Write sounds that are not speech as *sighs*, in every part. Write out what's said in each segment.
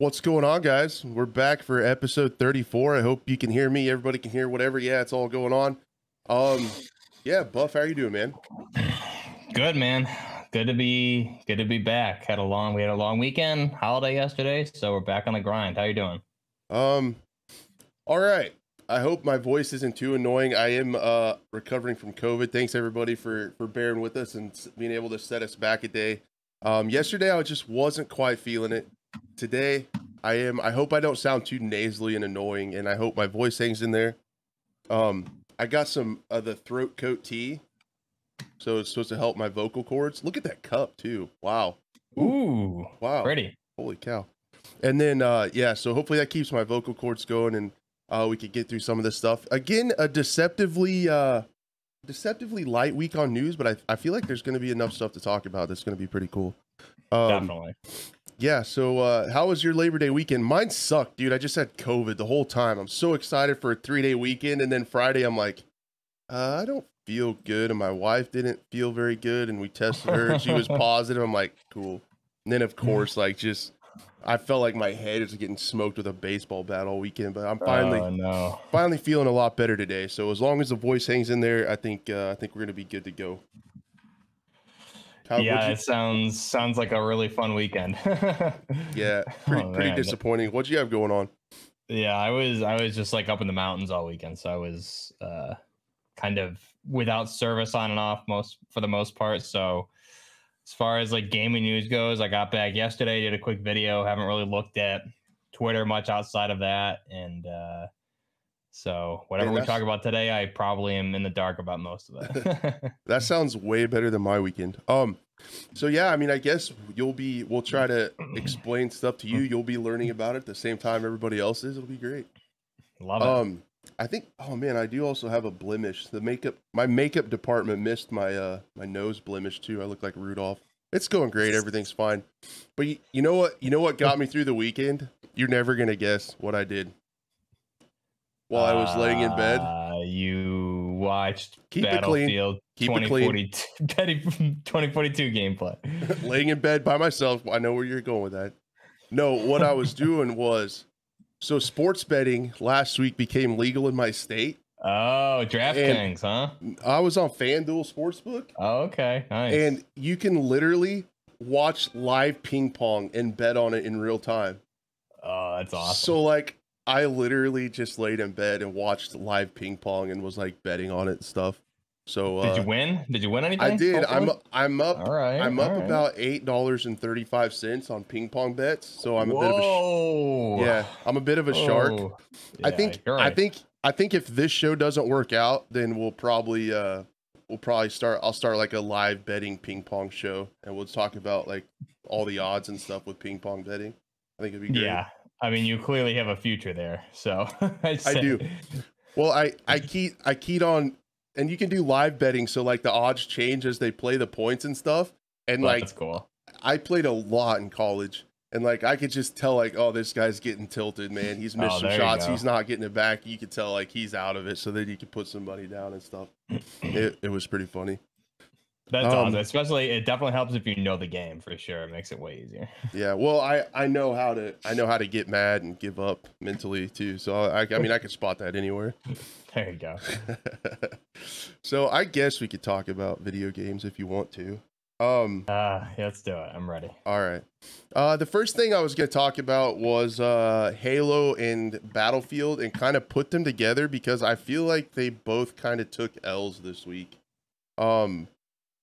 What's going on, guys? We're back for episode 34. I hope you can hear me. Everybody can hear whatever. Yeah, it's all going on. Um, yeah, Buff, how are you doing, man? Good, man. Good to be good to be back. Had a long we had a long weekend, holiday yesterday, so we're back on the grind. How you doing? Um, all right. I hope my voice isn't too annoying. I am uh recovering from COVID. Thanks everybody for for bearing with us and being able to set us back a day. Um, yesterday I just wasn't quite feeling it. Today I am. I hope I don't sound too nasally and annoying, and I hope my voice hangs in there. Um, I got some of the throat coat tea, so it's supposed to help my vocal cords. Look at that cup too. Wow, Ooh, wow, pretty. Holy cow. And then uh yeah, so hopefully that keeps my vocal cords going and uh we could get through some of this stuff. Again, a deceptively uh deceptively light week on news, but I, I feel like there's gonna be enough stuff to talk about that's gonna be pretty cool. Um Definitely. Yeah, so uh how was your Labor Day weekend? Mine sucked, dude. I just had COVID the whole time. I'm so excited for a three day weekend, and then Friday I'm like, uh, I don't feel good, and my wife didn't feel very good, and we tested her, and she was *laughs* positive. I'm like, cool. And then of course, like just I felt like my head was getting smoked with a baseball bat all weekend, but I'm finally oh no. finally feeling a lot better today. So as long as the voice hangs in there, I think uh, I think we're gonna be good to go. How- yeah, what'd it sounds sounds like a really fun weekend. *laughs* yeah, pretty Oh, pretty disappointing. What do you have going on? Yeah, I was I was just like up in the mountains all weekend, so I was uh kind of without service on and off most for the most part. So as far as like gaming news goes, I got back yesterday, did a quick video, haven't really looked at Twitter much outside of that. And uh so whatever Man, we talk about today, I probably am in the dark about most of it. *laughs* That sounds way better than my weekend. Um, so yeah, I mean, I guess you'll be. We'll try to explain stuff to you. You'll be learning about it at the same time everybody else is. It'll be great. Love it. Um, I think. Oh man, I do also have a blemish. The makeup, my makeup department missed my uh my nose blemish too. I look like Rudolph. It's going great. Everything's fine. But you, you know what? You know what got me through the weekend? You're never gonna guess what I did while I was laying in bed. Uh, you watched Keep it clean. Battlefield Keep it clean. 2042 *laughs* 2042 gameplay. laying in bed by myself. I know where you're going with that. No, what I was *laughs* doing was so sports betting last week became legal in my state. Oh, DraftKings, huh? I was on FanDuel Sportsbook, Oh, okay, nice. and you can literally watch live ping pong and bet on it in real time. oh, that's awesome. So like I literally just laid in bed and watched live ping pong and was like betting on it and stuff. So uh, did you win? Did you win anything? I did. I'm? I'm up. all right. I'm up all right. about eight dollars and thirty five cents on ping pong bets. So I'm a bit of a Whoa. Yeah, I'm a bit of a shark. Oh. I think you're I think I think if this show doesn't work out, then we'll probably uh we'll probably start I'll start like a live betting ping pong show and we'll talk about like all the odds and stuff with ping pong betting. I think it'd be great. Yeah. I mean, you clearly have a future there. So *laughs* I, do. Well, I I keyed I keyed on and you can do live betting so like the odds change as they play the points and stuff. And Well, like that's cool. I played a lot in college and like I could just tell like oh this guy's getting tilted man he's oh, missed Oh, some shots he's not getting it back you could tell like he's out of it so then you could put some money down and stuff *clears throat* it, it was pretty funny That's um, awesome. Especially, it definitely helps if you know the game for sure. It makes it way easier. *laughs* yeah well I I know how to I know how to get mad and give up mentally too so I I mean I can spot that anywhere *laughs* There you go. *laughs* so I guess we could talk about video games if you want to um Uh, yeah, let's do it. I'm ready. All right. Uh, the first thing I was going to talk about was uh, Halo and Battlefield and kind of put them together because I feel like they both kind of took L's this week. Um,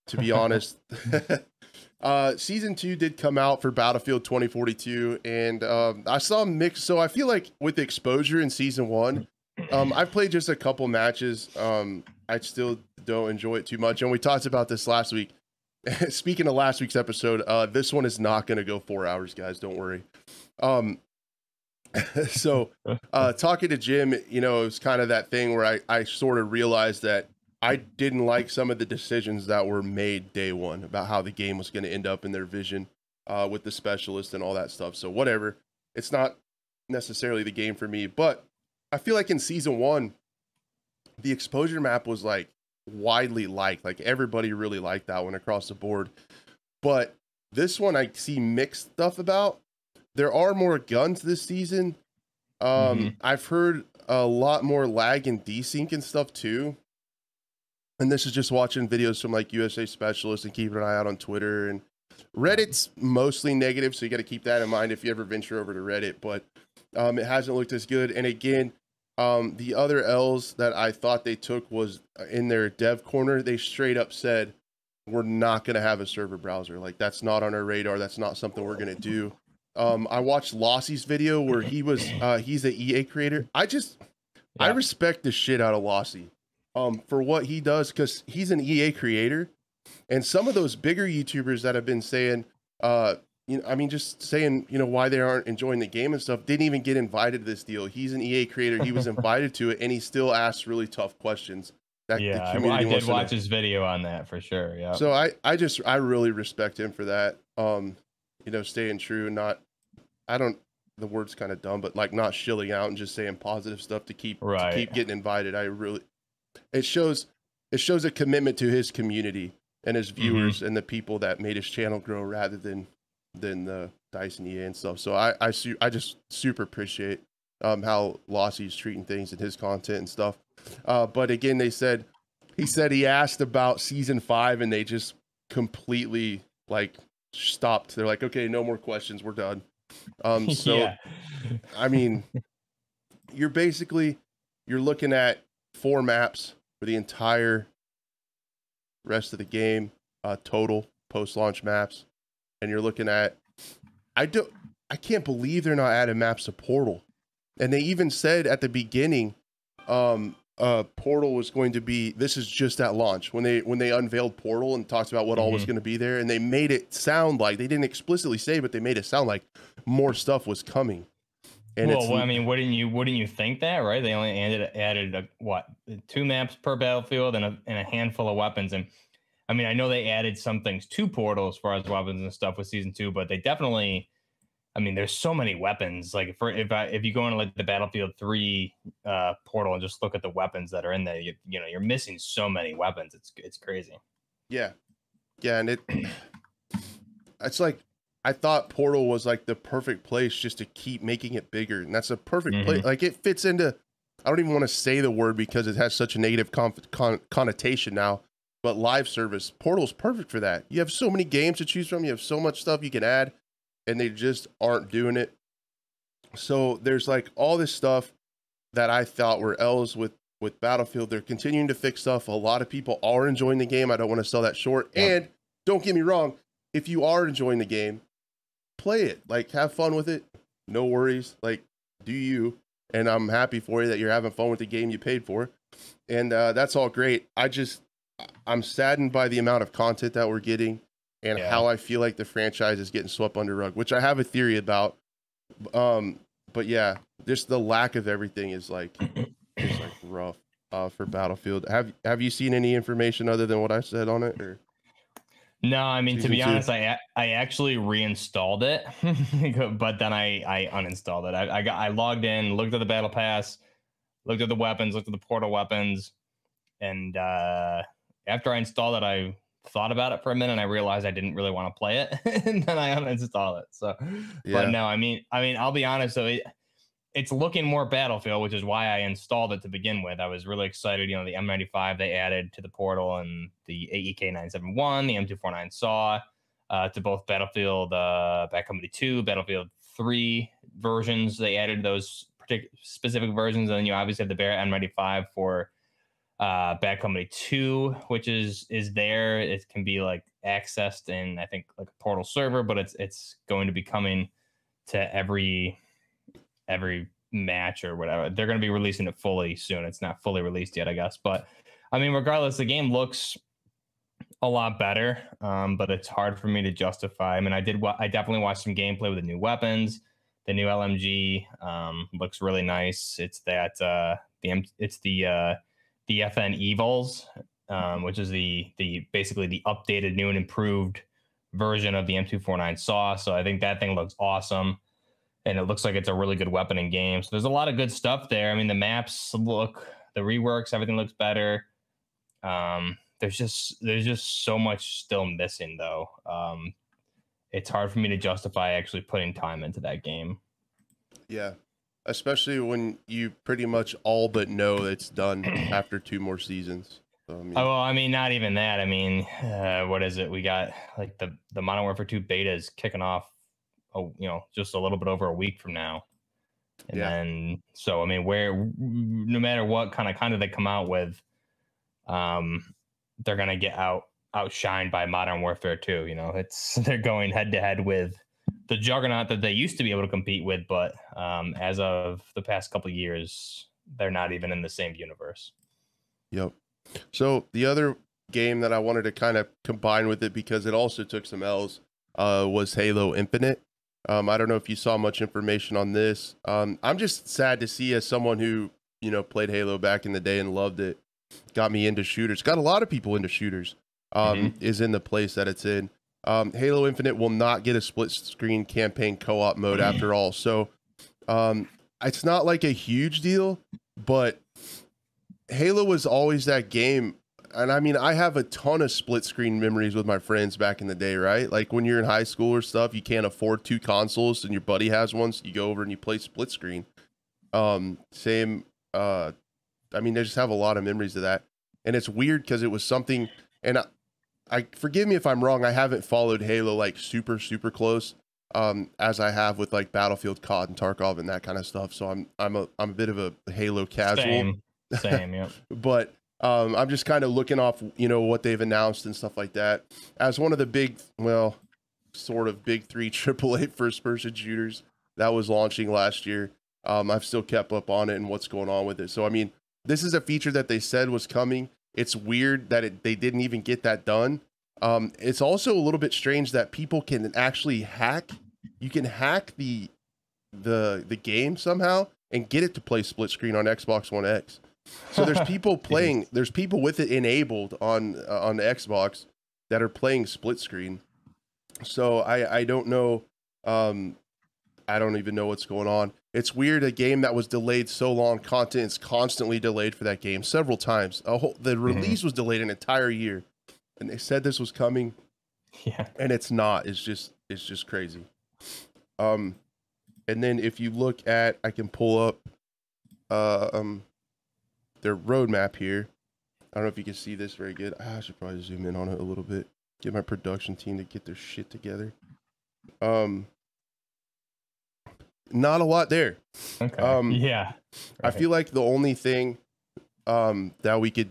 to be honest, *laughs* uh, season two did come out for Battlefield 2042, and um, I saw mixed. So I feel like with exposure in season one, um, I've played just a couple matches. Um, I still don't enjoy it too much, and we talked about this last week. *laughs* Speaking of last week's episode, uh, this one is not going to go four hours, guys. Don't worry. Um, *laughs* so, uh, talking to Jim, you know, it was kind of that thing where I, I sort of realized that I didn't like some of the decisions that were made day one about how the game was going to end up in their vision uh, with the specialist and all that stuff. So, whatever. It's not necessarily the game for me, but I feel like in season one, the exposure map was like widely liked. Like everybody really liked that one across the board. But this one I see mixed stuff about. there are more guns this season. Um, Mhm. I've heard a lot more lag and desync and stuff too. And this is just watching videos from like USA specialists and keeping an eye out on Twitter and Reddit's mostly negative, so you got to keep that in mind if you ever venture over to Reddit. But um, it hasn't looked as good. And again, um, the other L's that I thought they took was uh, in their dev corner. They straight up said, "We're not going to have a server browser. Like that's not on our radar. That's not something we're going to do." Um, I watched Lossy's video where he was uh, he's an EA creator. I just I Yeah. respect the shit out of Lossie um, for what he does because he's an EA creator, and some of those bigger YouTubers that have been saying, uh, you know, I mean, just saying, you know, why they aren't enjoying the game and stuff, didn't even get invited to this deal. He's an EA creator. He was *laughs* invited to it, and he still asks really tough questions. That yeah, I, I did watch his video on that for sure. Yeah. So I, I just, I really respect him for that. Um, you know, staying true, and not, I don't, the word's kind of dumb, but like not shilling out and just saying positive stuff to keep, Right. to keep getting invited. I really, it shows, it shows a commitment to his community and his viewers and the people that made his channel grow rather than, than the Dyson EA and stuff. So I, I, su- I just super appreciate, um, how Lossie's treating things and his content and stuff. Uh, but again, they said, he said he asked about season five and they just completely like stopped. They're like, okay, no more questions. We're done. Um, *laughs* so yeah. I mean, you're basically you're looking at four maps for the entire rest of the game, uh, total post launch maps, and you're looking at. I don't. I can't believe they're not adding maps to Portal, and they even said at the beginning, um, uh, Portal was going to be. This is just at launch when they when they unveiled Portal and talked about what all was Mhm. going to be there, and they made it sound like they didn't explicitly say, but they made it sound like more stuff was coming. And well, well, I mean, wouldn't you wouldn't you think that, right? They only added added a, what two maps per battlefield and a and a handful of weapons. And I mean, I know they added some things to Portal as far as weapons and stuff with season two, but they definitely, I mean, there's so many weapons. Like for if I if you go into like the Battlefield three uh, Portal and just look at the weapons that are in there, you, you know, you're missing so many weapons. It's it's crazy. Yeah. Yeah, and it it's like I thought Portal was like the perfect place just to keep making it bigger. And that's a perfect mm-hmm. place. Like it fits into I don't even want to say the word because it has such a negative conf- con- connotation now, but live service Portal's perfect for that. You have so many games to choose from, you have so much stuff you can add and they just aren't doing it. So there's like all this stuff that I thought were L's with with Battlefield. They're continuing to fix stuff. A lot of people are enjoying the game. I don't want to sell that short. Yep. And don't get me wrong, if you are enjoying the game, play it. Like have fun with it. No worries. Like do you? And I'm happy for you that you're having fun with the game you paid for. And uh, that's all great. I just I'm saddened by the amount of content that we're getting and Yeah. how I feel like the franchise is getting swept under rug, which I have a theory about. Um, but yeah, just the lack of everything is like *coughs* is like rough uh, for Battlefield. Have Have you seen any information other than what I said on it? Or No, I mean to be two. honest, I actually reinstalled it, *laughs* but then I I uninstalled it. I, I got I logged in, looked at the battle pass, looked at the weapons, looked at the portal weapons, and uh, after I installed it, I thought about it for a minute. and I realized I didn't really want to play it, *laughs* and then I uninstalled it. So, Yeah. but no, I mean I mean I'll be honest though. It, it's looking more battlefield, which is why I installed it to begin with. I was really excited. You know, the M95 they added to the portal and the AEK 971, the M249 SAW uh, to both Battlefield uh, Bad Company 2, Battlefield 3 versions. They added those particular specific versions. And then you obviously have the Barrett M95 for uh, Bad Company 2, which is is there. It can be like accessed in I think like a portal server, but it's it's going to be coming to every every match or whatever. They're going to be releasing it fully soon. It's not fully released yet, I guess. But I mean, regardless, the game looks a lot better, um, but it's hard for me to justify. I mean, I did. Wa- I definitely watched some gameplay with the new weapons. The new LMG um, looks really nice. It's that uh, the it's the uh, the FN Evolys, um, which is the the basically the updated, new and improved version of the M249 SAW. So I think that thing looks awesome and it looks like it's a really good weapon in game. So there's a lot of good stuff there. I mean, the maps look, the reworks, everything looks better. Um, there's just there's just so much still missing though. Um, it's hard for me to justify actually putting time into that game. Yeah. Especially when you pretty much all but know it's done *clears throat* after two more seasons. So, I mean, Oh well, I mean, not even that. I mean, uh, what is it? We got like the the Modern Warfare Two beta is kicking off. Oh, you know, just a little bit over a week from now, and Yeah. then so I mean, where no matter what kind of kind of they come out with, um, they're gonna get out outshined by Modern Warfare Two. You know, it's *laughs* they're going head to head with the juggernaut that they used to be able to compete with, but um, as of the past couple of years, they're not even in the same universe. Yep. So the other game that I wanted to kind of combine with it because it also took some L's uh, was Halo Infinite. Um, I don't know if you saw much information on this. Um, I'm just sad to see as someone who you know played Halo back in the day and loved it, got me into shooters, got a lot of people into shooters. Um, is in the place that it's in. Um, Halo Infinite will not get a split screen campaign co-op mode after all. So um, it's not like a huge deal, but Halo was always that game. And I mean, I have a ton of split screen memories with my friends back in the day, right? Like when you're in high school or stuff, you can't afford two consoles and your buddy has one, so you go over and you play split screen. Um, same, uh, I mean, I just have a lot of memories of that. And it's weird because it was something, and I, I forgive me if I'm wrong, I haven't followed Halo like super, super close um as I have with like Battlefield COD and Tarkov and that kind of stuff. So I'm I'm a I'm a bit of a Halo casual Same, same, yep. *laughs* but um, I'm just kind of looking off, you know, what they've announced and stuff like that. As one of the big, well, sort of big three *laughs* AAA first person shooters that was launching last year, um, I've still kept up on it and what's going on with it. So, I mean, this is a feature that they said was coming. It's weird that it, they didn't even get that done. Um, it's also a little bit strange that people can actually hack. You can hack the the the game somehow and get it to play split screen on Xbox One X. So there's *laughs* people playing. There's people with it enabled on uh, on the Xbox that are playing split screen. So I I don't know. Um, I don't even know what's going on. It's weird. A game that was delayed so long, content is constantly delayed for that game several times. A whole, the release was delayed an entire year, and they said this was coming, Yeah. and it's not. It's just it's just crazy. Um, and then if you look at, I can pull up, uh, um, their roadmap here. I don't know if you can see this very good. Ah, I should probably zoom in on it a little bit. Get my production team to get their shit together. Um, not a lot there. Okay. Um, *laughs* yeah. I feel like the only thing um, that we could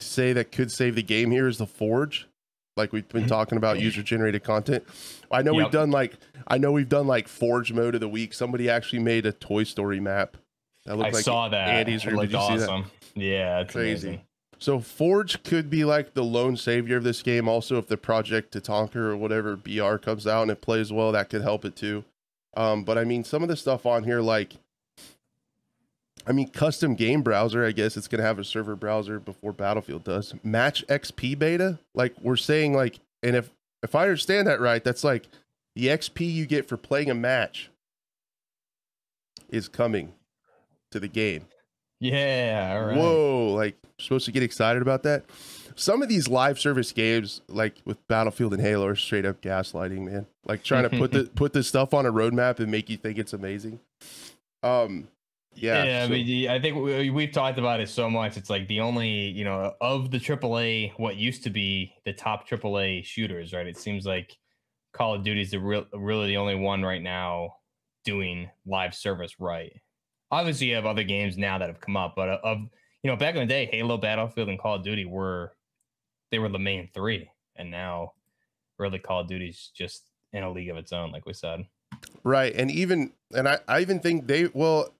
say that could save the game here is the forge. Like we've been talking about user generated content. I know we've done like I know we've done like forge mode of the week. Somebody actually made a Toy Story map. That I like saw that. Andy's room. looked Did you see that? awesome. Yeah, it's Crazy. amazing. So Forge could be like the lone savior of this game. Also, if the Project Tatanka or whatever BR comes out and it plays well, that could help it too. Um, but I mean, some of the stuff on here, like, I mean, custom game browser. I guess it's gonna have a server browser before Battlefield does. Match XP beta, like we're saying, like, and if if I understand that right, that's like the XP you get for playing a match is coming to the game. Yeah. All right. Whoa, like supposed to get excited about that. Some of these live service games, like with Battlefield and Halo, are straight up gaslighting, man. Like trying to put the *laughs* put this stuff on a roadmap and make you think it's amazing. Um, yeah, Yeah, so- but the- I think we, we've talked about it so much. It's like the only, you know, of the AAA, what used to be the top AAA shooters, right? It seems like Call of Duty is the real, really the only one right now doing live service right. Obviously, you have other games now that have come up, but uh, of you know, back in the day, Halo, Battlefield, and Call of Duty were they were the main three, and now really Call of Duty's just in a league of its own, like we said. right, and even and I I even think they well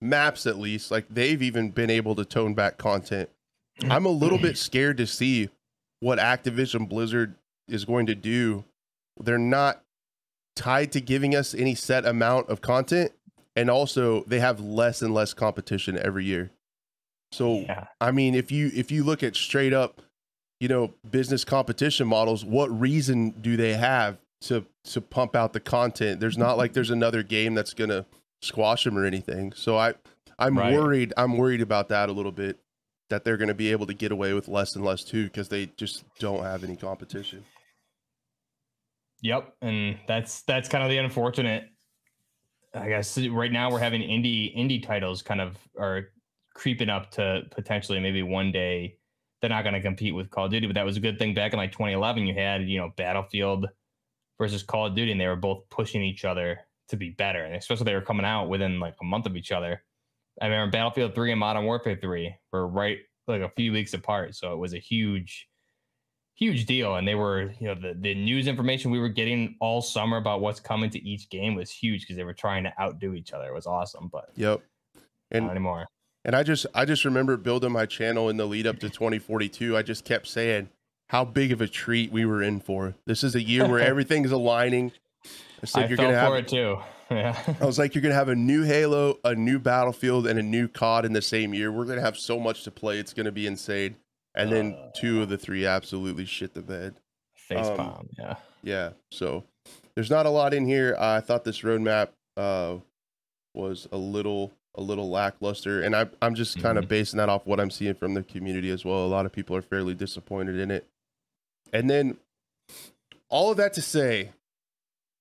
maps at least like they've even been able to tone back content. I'm a little bit *clears throat* scared to see what Activision Blizzard is going to do. They're not tied to giving us any set amount of content, and also they have less and less competition every year. So Yeah, I mean, if you if you look at straight up, you know, business competition models, what reason do they have to to pump out the content? There's not like there's another game that's gonna squash them or anything. So I I'm Right. worried. I'm worried about that a little bit. That they're going to be able to get away with less and less too, because they just don't have any competition. Yep, and that's that's kind of the unfortunate. I guess right now we're having indie indie titles kind of are creeping up to potentially maybe one day they're not going to compete with Call of Duty, but that was a good thing back in like 2011. You had you know Battlefield versus Call of Duty, and they were both pushing each other to be better, and especially they were coming out within like a month of each other. I remember Battlefield 3 and Modern Warfare 3 were right like a few weeks apart, so it was a huge huge deal and they were you know the, the news information we were getting all summer about what's coming to each game was huge because they were trying to outdo each other. It was awesome but yep. And not anymore. and i just i just remember building my channel in the lead up to 2042 i just kept saying how big of a treat we were in for. This is a year where *laughs* everything's aligning. It's like I you're gonna have it too. *laughs* Yeah. I was like you're gonna have a new halo a new battlefield and a new cod in the same year. We're gonna have so much to play. It's gonna be insane and then uh, two of the three absolutely shit the bed. Face um, palm, yeah, yeah. So there's not a lot in here. I thought this roadmap uh, was a little a little lackluster, and I I'm just kind of mm-hmm. basing that off what I'm seeing from the community as well. A lot of people are fairly disappointed in it, and then all of that to say,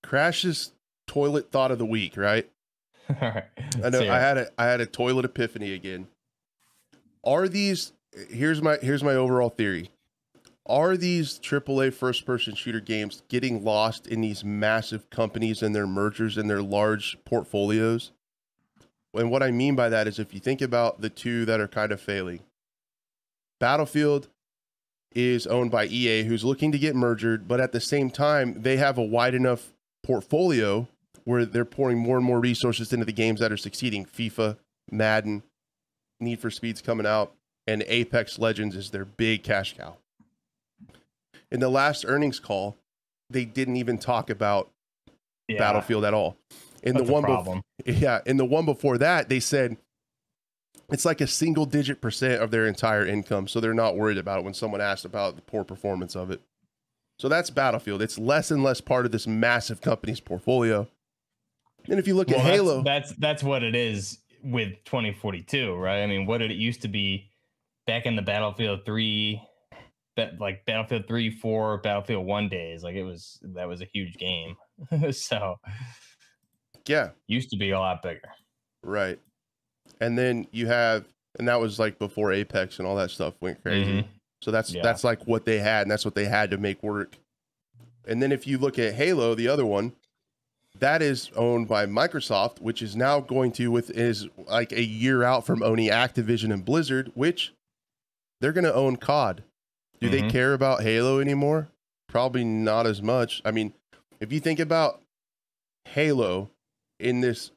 Crash's toilet thought of the week, right? *laughs* all right. I know I had a I had a toilet epiphany again. Are these here's my here's my overall theory. Are these AAA first person shooter games getting lost in these massive companies and their mergers and their large portfolios? And what I mean by that is if you think about the two that are kind of failing, Battlefield is owned by EA, who's looking to get merged, but at the same time, they have a wide enough portfolio where they're pouring more and more resources into the games that are succeeding. FIFA, Madden, Need for Speed's coming out and Apex Legends is their big cash cow. In the last earnings call, they didn't even talk about yeah. Battlefield at all. In That's the one before, *laughs* yeah, in the one before that, they said it's like a single digit percent of their entire income, so they're not worried about it when someone asks about the poor performance of it. So that's Battlefield. It's less and less part of this massive company's portfolio. And if you look well, at Halo, that's that's what it is with 2042, right? I mean, what did it used to be back in the Battlefield 3 that like Battlefield 3, 4, Battlefield 1 days. Like it was that was a huge game. *laughs* so yeah, used to be a lot bigger. Right. And then you have and that was like before Apex and all that stuff went crazy. Mm-hmm. So that's yeah. that's like what they had and that's what they had to make work. And then if you look at Halo, the other one, that is owned by Microsoft, which is now going to with is like a year out from owning Activision and Blizzard, which they're going to own COD. Do mm-hmm. they care about Halo anymore? Probably not as much. I mean, if you think about Halo in this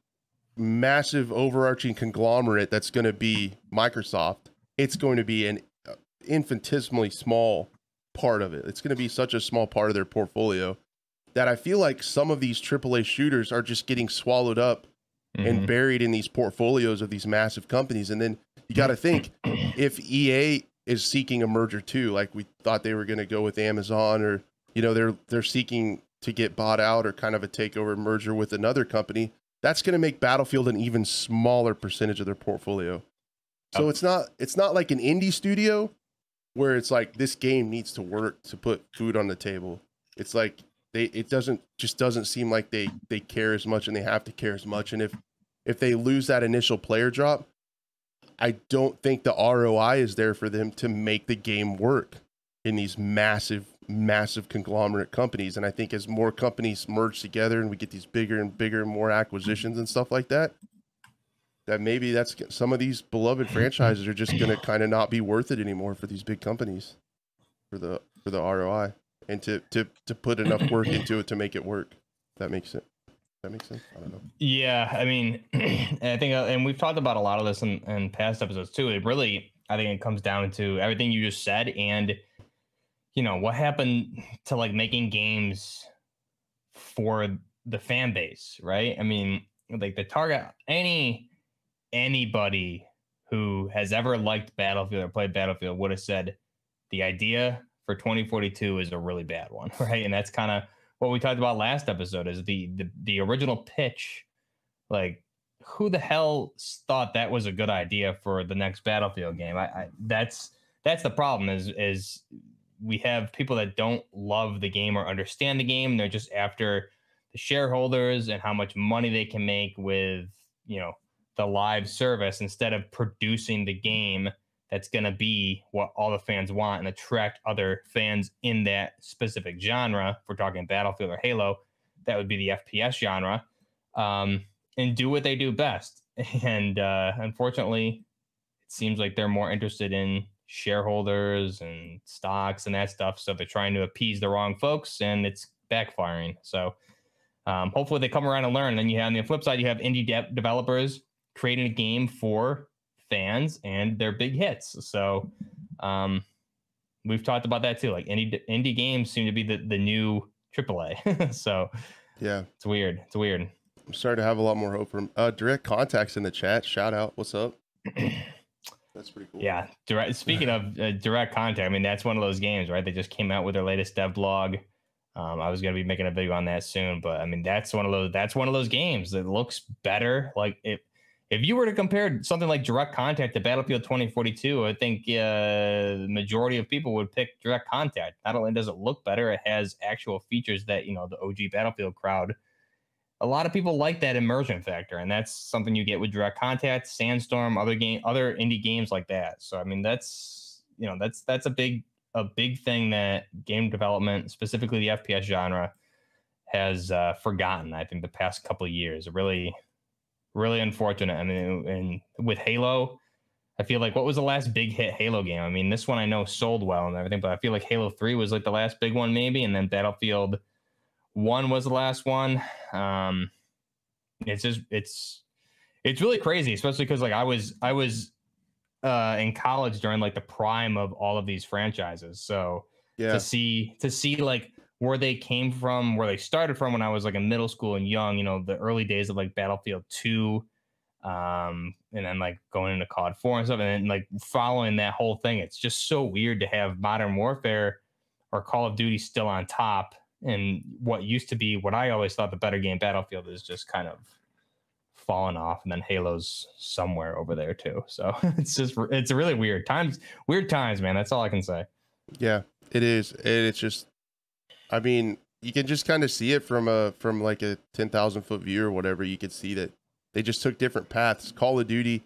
massive overarching conglomerate that's going to be Microsoft, it's going to be an uh, infinitesimally small part of it. It's going to be such a small part of their portfolio that I feel like some of these AAA shooters are just getting swallowed up mm-hmm. and buried in these portfolios of these massive companies. And then you got to think if EA is seeking a merger too, like we thought they were going to go with Amazon, or you know they're they're seeking to get bought out or kind of a takeover merger with another company. That's going to make Battlefield an even smaller percentage of their portfolio. So oh. it's not it's not like an indie studio where it's like this game needs to work to put food on the table. It's like they it doesn't just doesn't seem like they they care as much and they have to care as much. And if if they lose that initial player drop, I don't think the ROI is there for them to make the game work in these massive, massive conglomerate companies. And I think as more companies merge together and we get these bigger and bigger and more acquisitions and stuff like that, that maybe that's some of these beloved franchises are just going to kind of not be worth it anymore for these big companies for the for the ROI and to to to put enough work into it to make it work. That makes it that makes sense. I don't know. Yeah, I mean, *clears throat* I think, uh, and we've talked about a lot of this in, in past episodes too. It really, I think, it comes down to everything you just said, and you know what happened to like making games for the fan base, right? I mean, like the target, any anybody who has ever liked Battlefield or played Battlefield would have said the idea for 2042 is a really bad one, *laughs* right? And that's kind of what we talked about last episode is the the, the original pitch. Like who the hell thought that was a good idea for the next battlefield game? I, I, that's that's the problem is is we have people that don't love the game or understand the game. They're just after the shareholders and how much money they can make with, you know, the live service instead of producing the game that's going to be what all the fans want and attract other fans in that specific genre. If we're talking Battlefield or Halo, that would be the FPS genre, um, and do what they do best. *laughs* And uh, unfortunately, it seems like they're more interested in shareholders and stocks and that stuff. So they're trying to appease the wrong folks, and it's backfiring. So um, hopefully they come around and learn. And Then you have on the flip side, you have indie de- developers creating a game for fans and their big hits. So um, we've talked about that too. Like indie indie games seem to be the the new AAA. *laughs* so Yeah, it's weird. It's weird. I'm starting to have a lot more hope from uh, direct contacts in the chat. Shout out, what's up? *clears throat* That's pretty cool. Yeah, direct. Speaking of uh, direct contact, I mean that's one of those games, right? They just came out with their latest dev blog. Um, I was going to be making a video on that soon, but I mean that's one of those. That's one of those games that looks better. Like it, if you were to compare something like Direct Contact to Battlefield 2042, I think uh, the majority of people would pick Direct Contact. Not only does it look better, it has actual features that you know the OG Battlefield crowd. A lot of people like that immersion factor, and that's something you get with Direct Contact, Sandstorm, other game, other indie games like that. So I mean, that's you know that's that's a big a big thing that game development, specifically the FPS genre, has uh, forgotten. I think the past couple of years, really really unfortunate. I mean, and with Halo, I feel like what was the last big hit Halo game? I mean, this one I know sold well and everything, but I feel like Halo 3 was like the last big one, maybe, and then Battlefield 1 was the last one. Um, it's just it's it's really crazy, especially because like I was I was uh in college during like the prime of all of these franchises. So Yeah, to see to see like where they came from, where they started from when I was like in middle school and young, you know, the early days of like Battlefield 2, um, and then like going into COD 4 and stuff, and then like following that whole thing. It's just so weird to have Modern Warfare or Call of Duty still on top. And what used to be what I always thought the better game Battlefield is just kind of fallen off, and then Halo's somewhere over there too. So *laughs* it's just it's really weird times, weird times, man. That's all I can say. yeah, it is. And it's just, I mean, you can just kind of see it from a from like a ten thousand foot view or whatever. You could see that they just took different paths. Call of Duty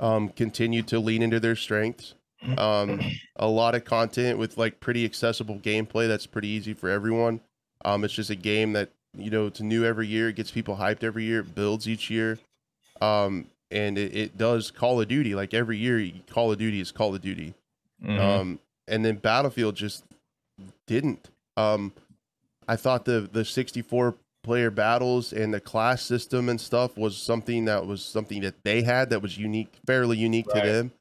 um, continued to lean into their strengths. Um, a lot of content with like pretty accessible gameplay that's pretty easy for everyone. Um, it's just a game that you know it's new every year. It gets people hyped every year. It builds each year. Um, and it, it does Call of Duty like every year. Call of Duty is Call of Duty. Mhm. Um, and then Battlefield just didn't. Um, I thought the the 64 player battles and the class system and stuff was something that was something that they had that was unique, fairly unique Right. to them.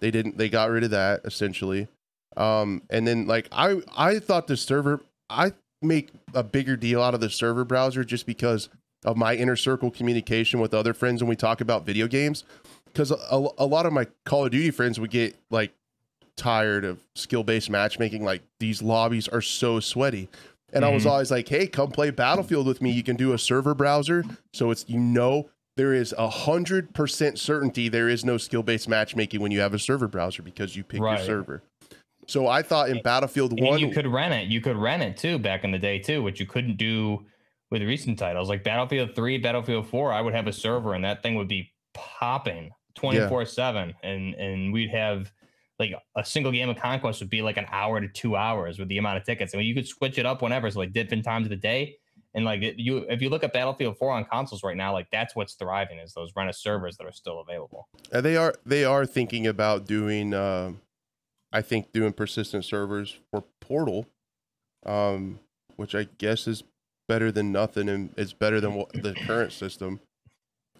They didn't. They got rid of that essentially. Um, and then like I I thought the server I make a bigger deal out of the server browser just because of my inner circle communication with other friends when we talk about video games because a, a lot of my Call of Duty friends would get like tired of skill based matchmaking. Like these lobbies are so sweaty. And I was Mhm. always like, hey, come play Battlefield with me. You can do a server browser. So it's, you know, there is a hundred percent certainty there is no skill based matchmaking when you have a server browser because you pick Right. your server. So I thought in Battlefield And 1, you could rent it. You could rent it too back in the day too, which you couldn't do with recent titles like Battlefield 3, Battlefield 4. I would have a server and that thing would be popping 24/7 and and we'd have like a single game of conquest would be like an hour to 2 hours with the amount of tickets. I mean, you could switch it up whenever so like different times of the day. And like you if you look at Battlefield 4 on consoles right now, like that's what's thriving is those rent of servers that are still available. Uh, they are they are thinking about doing uh, I think doing persistent servers for Portal, um, which I guess is better than nothing and it's better than what the current system.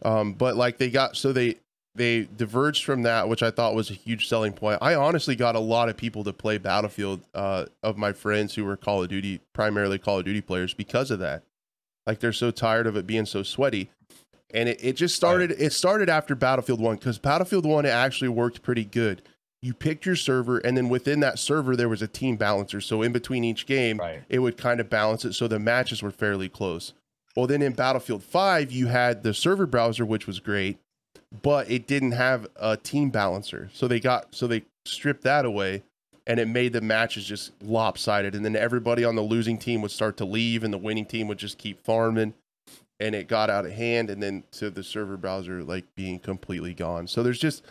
Um, but like they got so they they diverged from that, which I thought was a huge selling point. I honestly got a lot of people to play Battlefield uh, of my friends who were Call of Duty, primarily Call of Duty players, because of that. Like they're so tired of it being so sweaty and it, it just started it started after battlefield 1 because battlefield 1 actually worked pretty good you picked your server and then within that server there was a team balancer so in between each game Right. it would kind of balance it so the matches were fairly close well then in battlefield 5 you had the server browser which was great but it didn't have a team balancer so they got so they stripped that away and it made the matches just lopsided. And then everybody on the losing team would start to leave, and the winning team would just keep farming, and it got out of hand. And then to the server browser like being completely gone. So there's just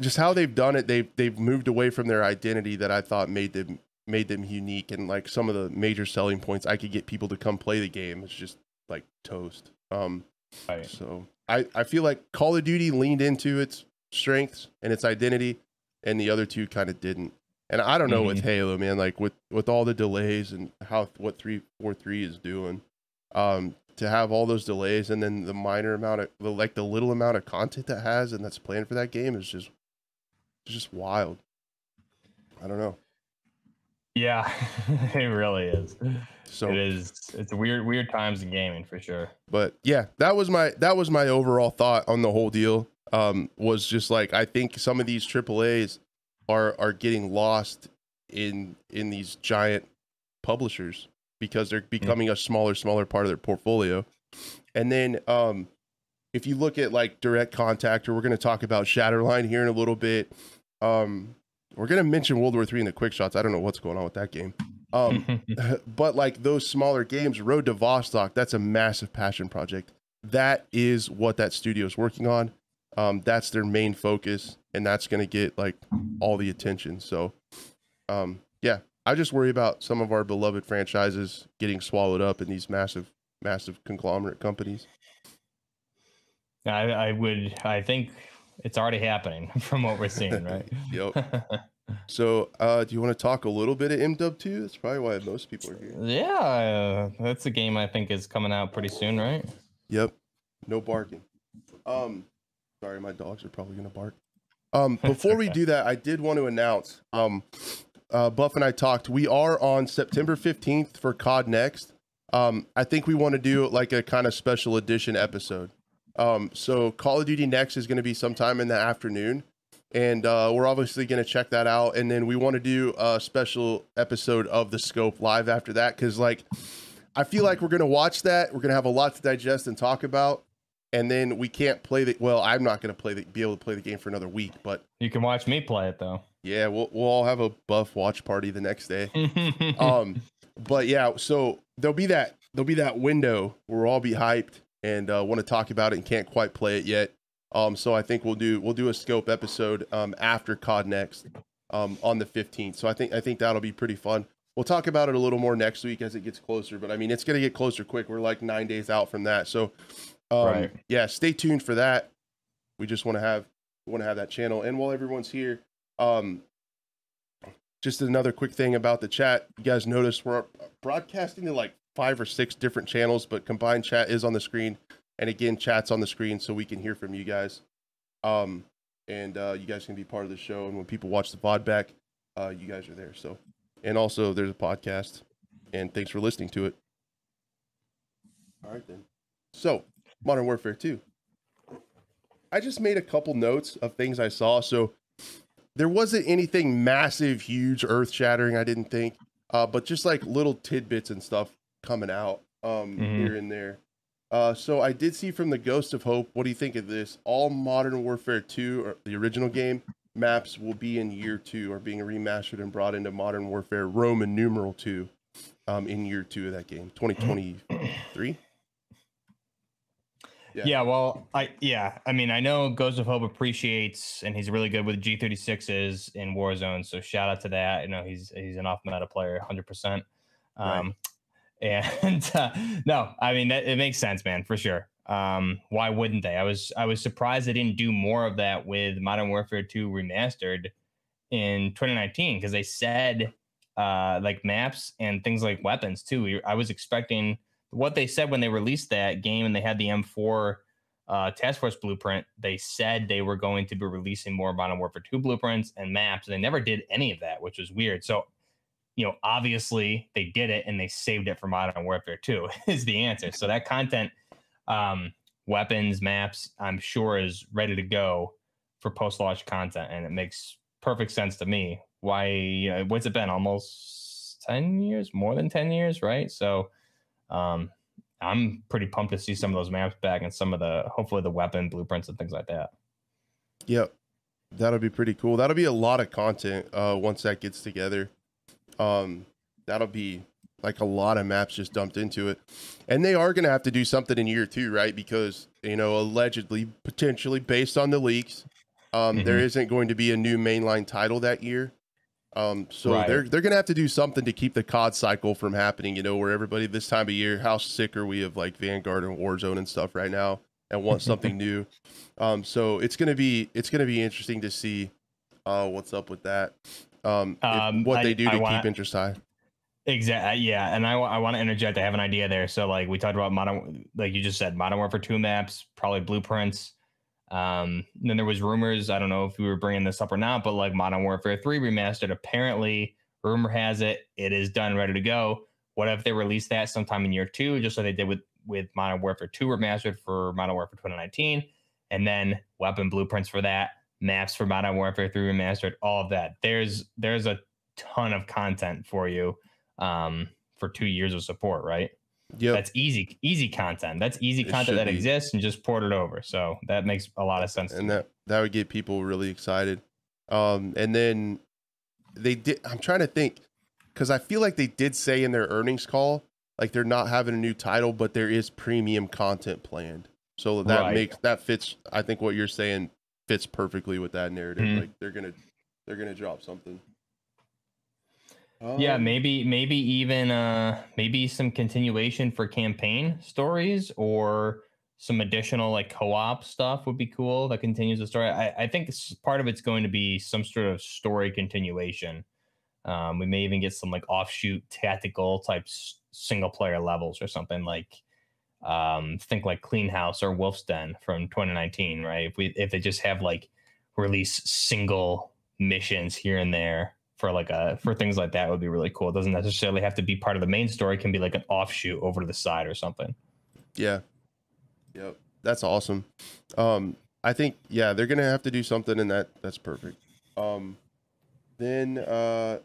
just how they've done it. They've they've moved away from their identity that I thought made them made them unique, and like some of the major selling points. I could get people to come play the game. It's just like toast. Um, Right. so I, I feel like Call of Duty leaned into its strengths and its identity, and the other two kind of didn't. And I don't know with Halo, man, like with with all the delays and how what three four three is doing, um, to have all those delays and then the minor amount of the like the little amount of content that has and that's planned for that game is just it's just wild. I don't know. Yeah, *laughs* it really is. So it is. It's weird, weird times in gaming for sure. but yeah that was my that was my overall thought on the whole deal um was just like i think some of these triple a's are are getting lost in in these giant publishers because they're becoming a smaller smaller part of their portfolio and then um if you look at like direct contact or we're going to talk about shatterline here in a little bit um we're going to mention world war three in the quick shots i don't know what's going on with that game um *laughs* but like those smaller games, Road to Vostok, that's a massive passion project. That is what that studio is working on. Um, that's their main focus, and that's going to get like all the attention. So, um, yeah, I just worry about some of our beloved franchises getting swallowed up in these massive, massive conglomerate companies. I, I would. I think it's already happening *laughs* from what we're seeing, right? *laughs* Yep. *laughs* So, uh, do you want to talk a little bit of MW2? That's probably why most people are here. yeah, uh, that's a game I think is coming out pretty soon, right? Yep. No barking. Um, sorry, my dogs are probably gonna bark. Um, before we do that, I did want to announce. Um, uh, Buff and I talked. We are on September fifteenth for COD Next. Um, I think we want to do like a kind of special edition episode. Um, so Call of Duty Next is going to be sometime in the afternoon, and uh, we're obviously going to check that out. And then we want to do a special episode of the Scope live after that because, like, I feel like we're going to watch that. We're going to have a lot to digest and talk about, and then we can't play the. Well, I'm not going to play the be able to play the game for another week, but You can watch me play it though. yeah, we'll we'll all have a buff watch party the next day. *laughs* um, but yeah, so there'll be that there'll be that window where we'll all be hyped and uh, want to talk about it and can't quite play it yet. Um, so I think we'll do we'll do a scope episode um after COD next um on the 15th. So I think I think that'll be pretty fun. We'll talk about it a little more next week as it gets closer, but I mean it's gonna get closer quick. We're like nine days out from that. So um Right. yeah, stay tuned for that. We just want to have want to have that channel. And while everyone's here, um just another quick thing about the chat. You guys notice we're broadcasting to like five or six different channels, but combined chat is on the screen. And again, chat's on the screen so we can hear from you guys. Um, and uh, you guys can be part of the show. And when people watch the VOD back, uh, you guys are there. So, and also there's a podcast. And thanks for listening to it. All right, then. So, Modern Warfare 2. I just made a couple notes of things I saw. So, there wasn't anything massive, huge, earth shattering, I didn't think. Uh, but just like little tidbits and stuff coming out um, Mhm. here and there. Uh, so I did see from the Ghost of Hope. What do you think of this? All Modern Warfare 2, or the original game, maps will be in year two, or being remastered and brought into Modern Warfare Roman numeral 2 um, in year two of that game, 2023. Yeah. Yeah. well, I yeah, I mean, I know Ghost of Hope appreciates, and he's really good with G36s in Warzone. So shout out to that. You know, he's he's an off meta player, hundred percent. Right. And *laughs* uh, no, I mean that it makes sense, man, for sure. Um, why wouldn't they? I was I was surprised they didn't do more of that with Modern Warfare 2 remastered in 2019 because they said uh like maps and things like weapons too. I was expecting what they said when they released that game and they had the M4 uh, Task Force blueprint. They said they were going to be releasing more Modern Warfare 2 blueprints and maps. And they never did any of that, which was weird. So, you know, obviously they did it and they saved it for Modern Warfare 2 *laughs* is the answer. So that content, um, weapons, maps, I'm sure is ready to go for post launch content. And it makes perfect sense to me. Why, you know, what's it been? Almost 10 years, more than 10 years, right? So, um, I'm pretty pumped to see some of those maps back and some of the hopefully the weapon blueprints and things like that. Yep. That'll be pretty cool. That'll be a lot of content uh, once that gets together. Um, that'll be like a lot of maps just dumped into it, and they are going to have to do something in year two, right? Because you know, allegedly, potentially based on the leaks, um, there Mhm. isn't going to be a new mainline title that year. Um, so Right. they're they're gonna have to do something to keep the COD cycle from happening. You know, where everybody this time of year, how sick are we of like Vanguard and Warzone and stuff right now, and want something *laughs* new. Um, so it's gonna be it's gonna be interesting to see uh, what's up with that. Um, Um, what I- they do to wanna- keep interest high. Exactly. Yeah, and I, I want to interject. I have an idea there. So like we talked about modern, like you just said, Modern Warfare two maps, probably blueprints. Um, then there was rumors. I don't know if we were bringing this up or not, but like Modern Warfare three remastered. Apparently, rumor has it it is done, ready to go. What if they release that sometime in year two, just like they did with with Modern Warfare two remastered for Modern Warfare 2019, and then weapon blueprints for that, maps for Modern Warfare three remastered, all of that. There's there's a ton of content for you um, for two years of support, right? Yeah, That's easy, easy content. That's easy It content that be. exists and just port it over. So that makes a lot of sense. and that that would get people really excited. Um, and then they did. I'm trying to think because I feel like they did say in their earnings call like they're not having a new title, but there is premium content planned. So that Right. makes that fits. I think what you're saying fits perfectly with that narrative. Mhm. Like they're gonna they're gonna drop something. yeah, Um, maybe maybe even uh maybe some continuation for campaign stories or some additional like co-op stuff would be cool that continues the story. I, I think part of it's going to be some sort of story continuation. Um, we may even get some like offshoot tactical type s- single player levels or something like um think like Clean House or Wolf's Den from 2019, right? If we if they just have like release single missions here and there for like a for things like that would be really cool. It doesn't necessarily have to be part of the main story, it can be like an offshoot over to the side or something. Yeah. Yep. That's awesome. Um, I think yeah, they're gonna have to do something, and that that's perfect. Um, then uh,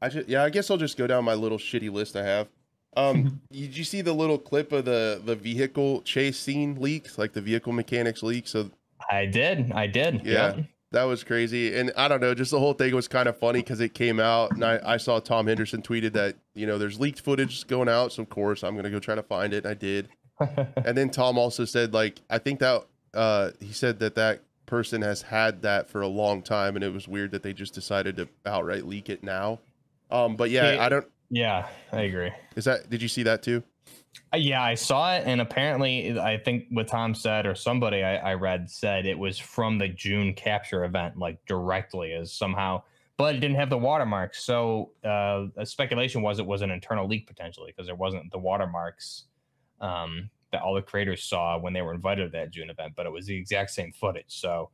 I just yeah, I guess I'll just go down my little shitty list I have. Um, *laughs* did you see the little clip of the the vehicle chase scene leaks, like the vehicle mechanics leak? So I did. I did. Yeah. That was crazy, and I don't know, just the whole thing was kind of funny because it came out, and I, I saw Tom Henderson tweeted that you know there's leaked footage going out, so of course I'm gonna go try to find it, and I did. *laughs* and then Tom also said like I think that uh he said that that person has had that for a long time and it was weird that they just decided to outright leak it now. Um but yeah, Yeah. I don't yeah, I agree. is that did you see that too? Uh, Yeah, I saw it, and apparently, I think what Tom said, or somebody I, I read said it was from the June capture event, like directly, as somehow, but it didn't have the watermarks. So, uh, speculation was it was an internal leak potentially because there wasn't the watermarks um, that all the creators saw when they were invited to that June event, but it was the exact same footage. So,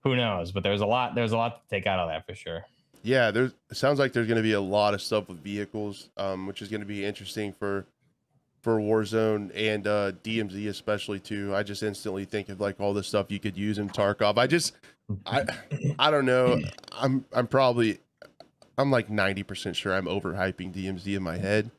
who knows? But there's a lot. There's a lot to take out of that for sure. Yeah, there's it sounds like there's gonna be a lot of stuff with vehicles, um, which is gonna be interesting for for Warzone and uh DMZ especially too. I just instantly think of like all the stuff you could use in Tarkov. I just I I don't know. I'm I'm probably I'm like 90% sure I'm overhyping DMZ in my head.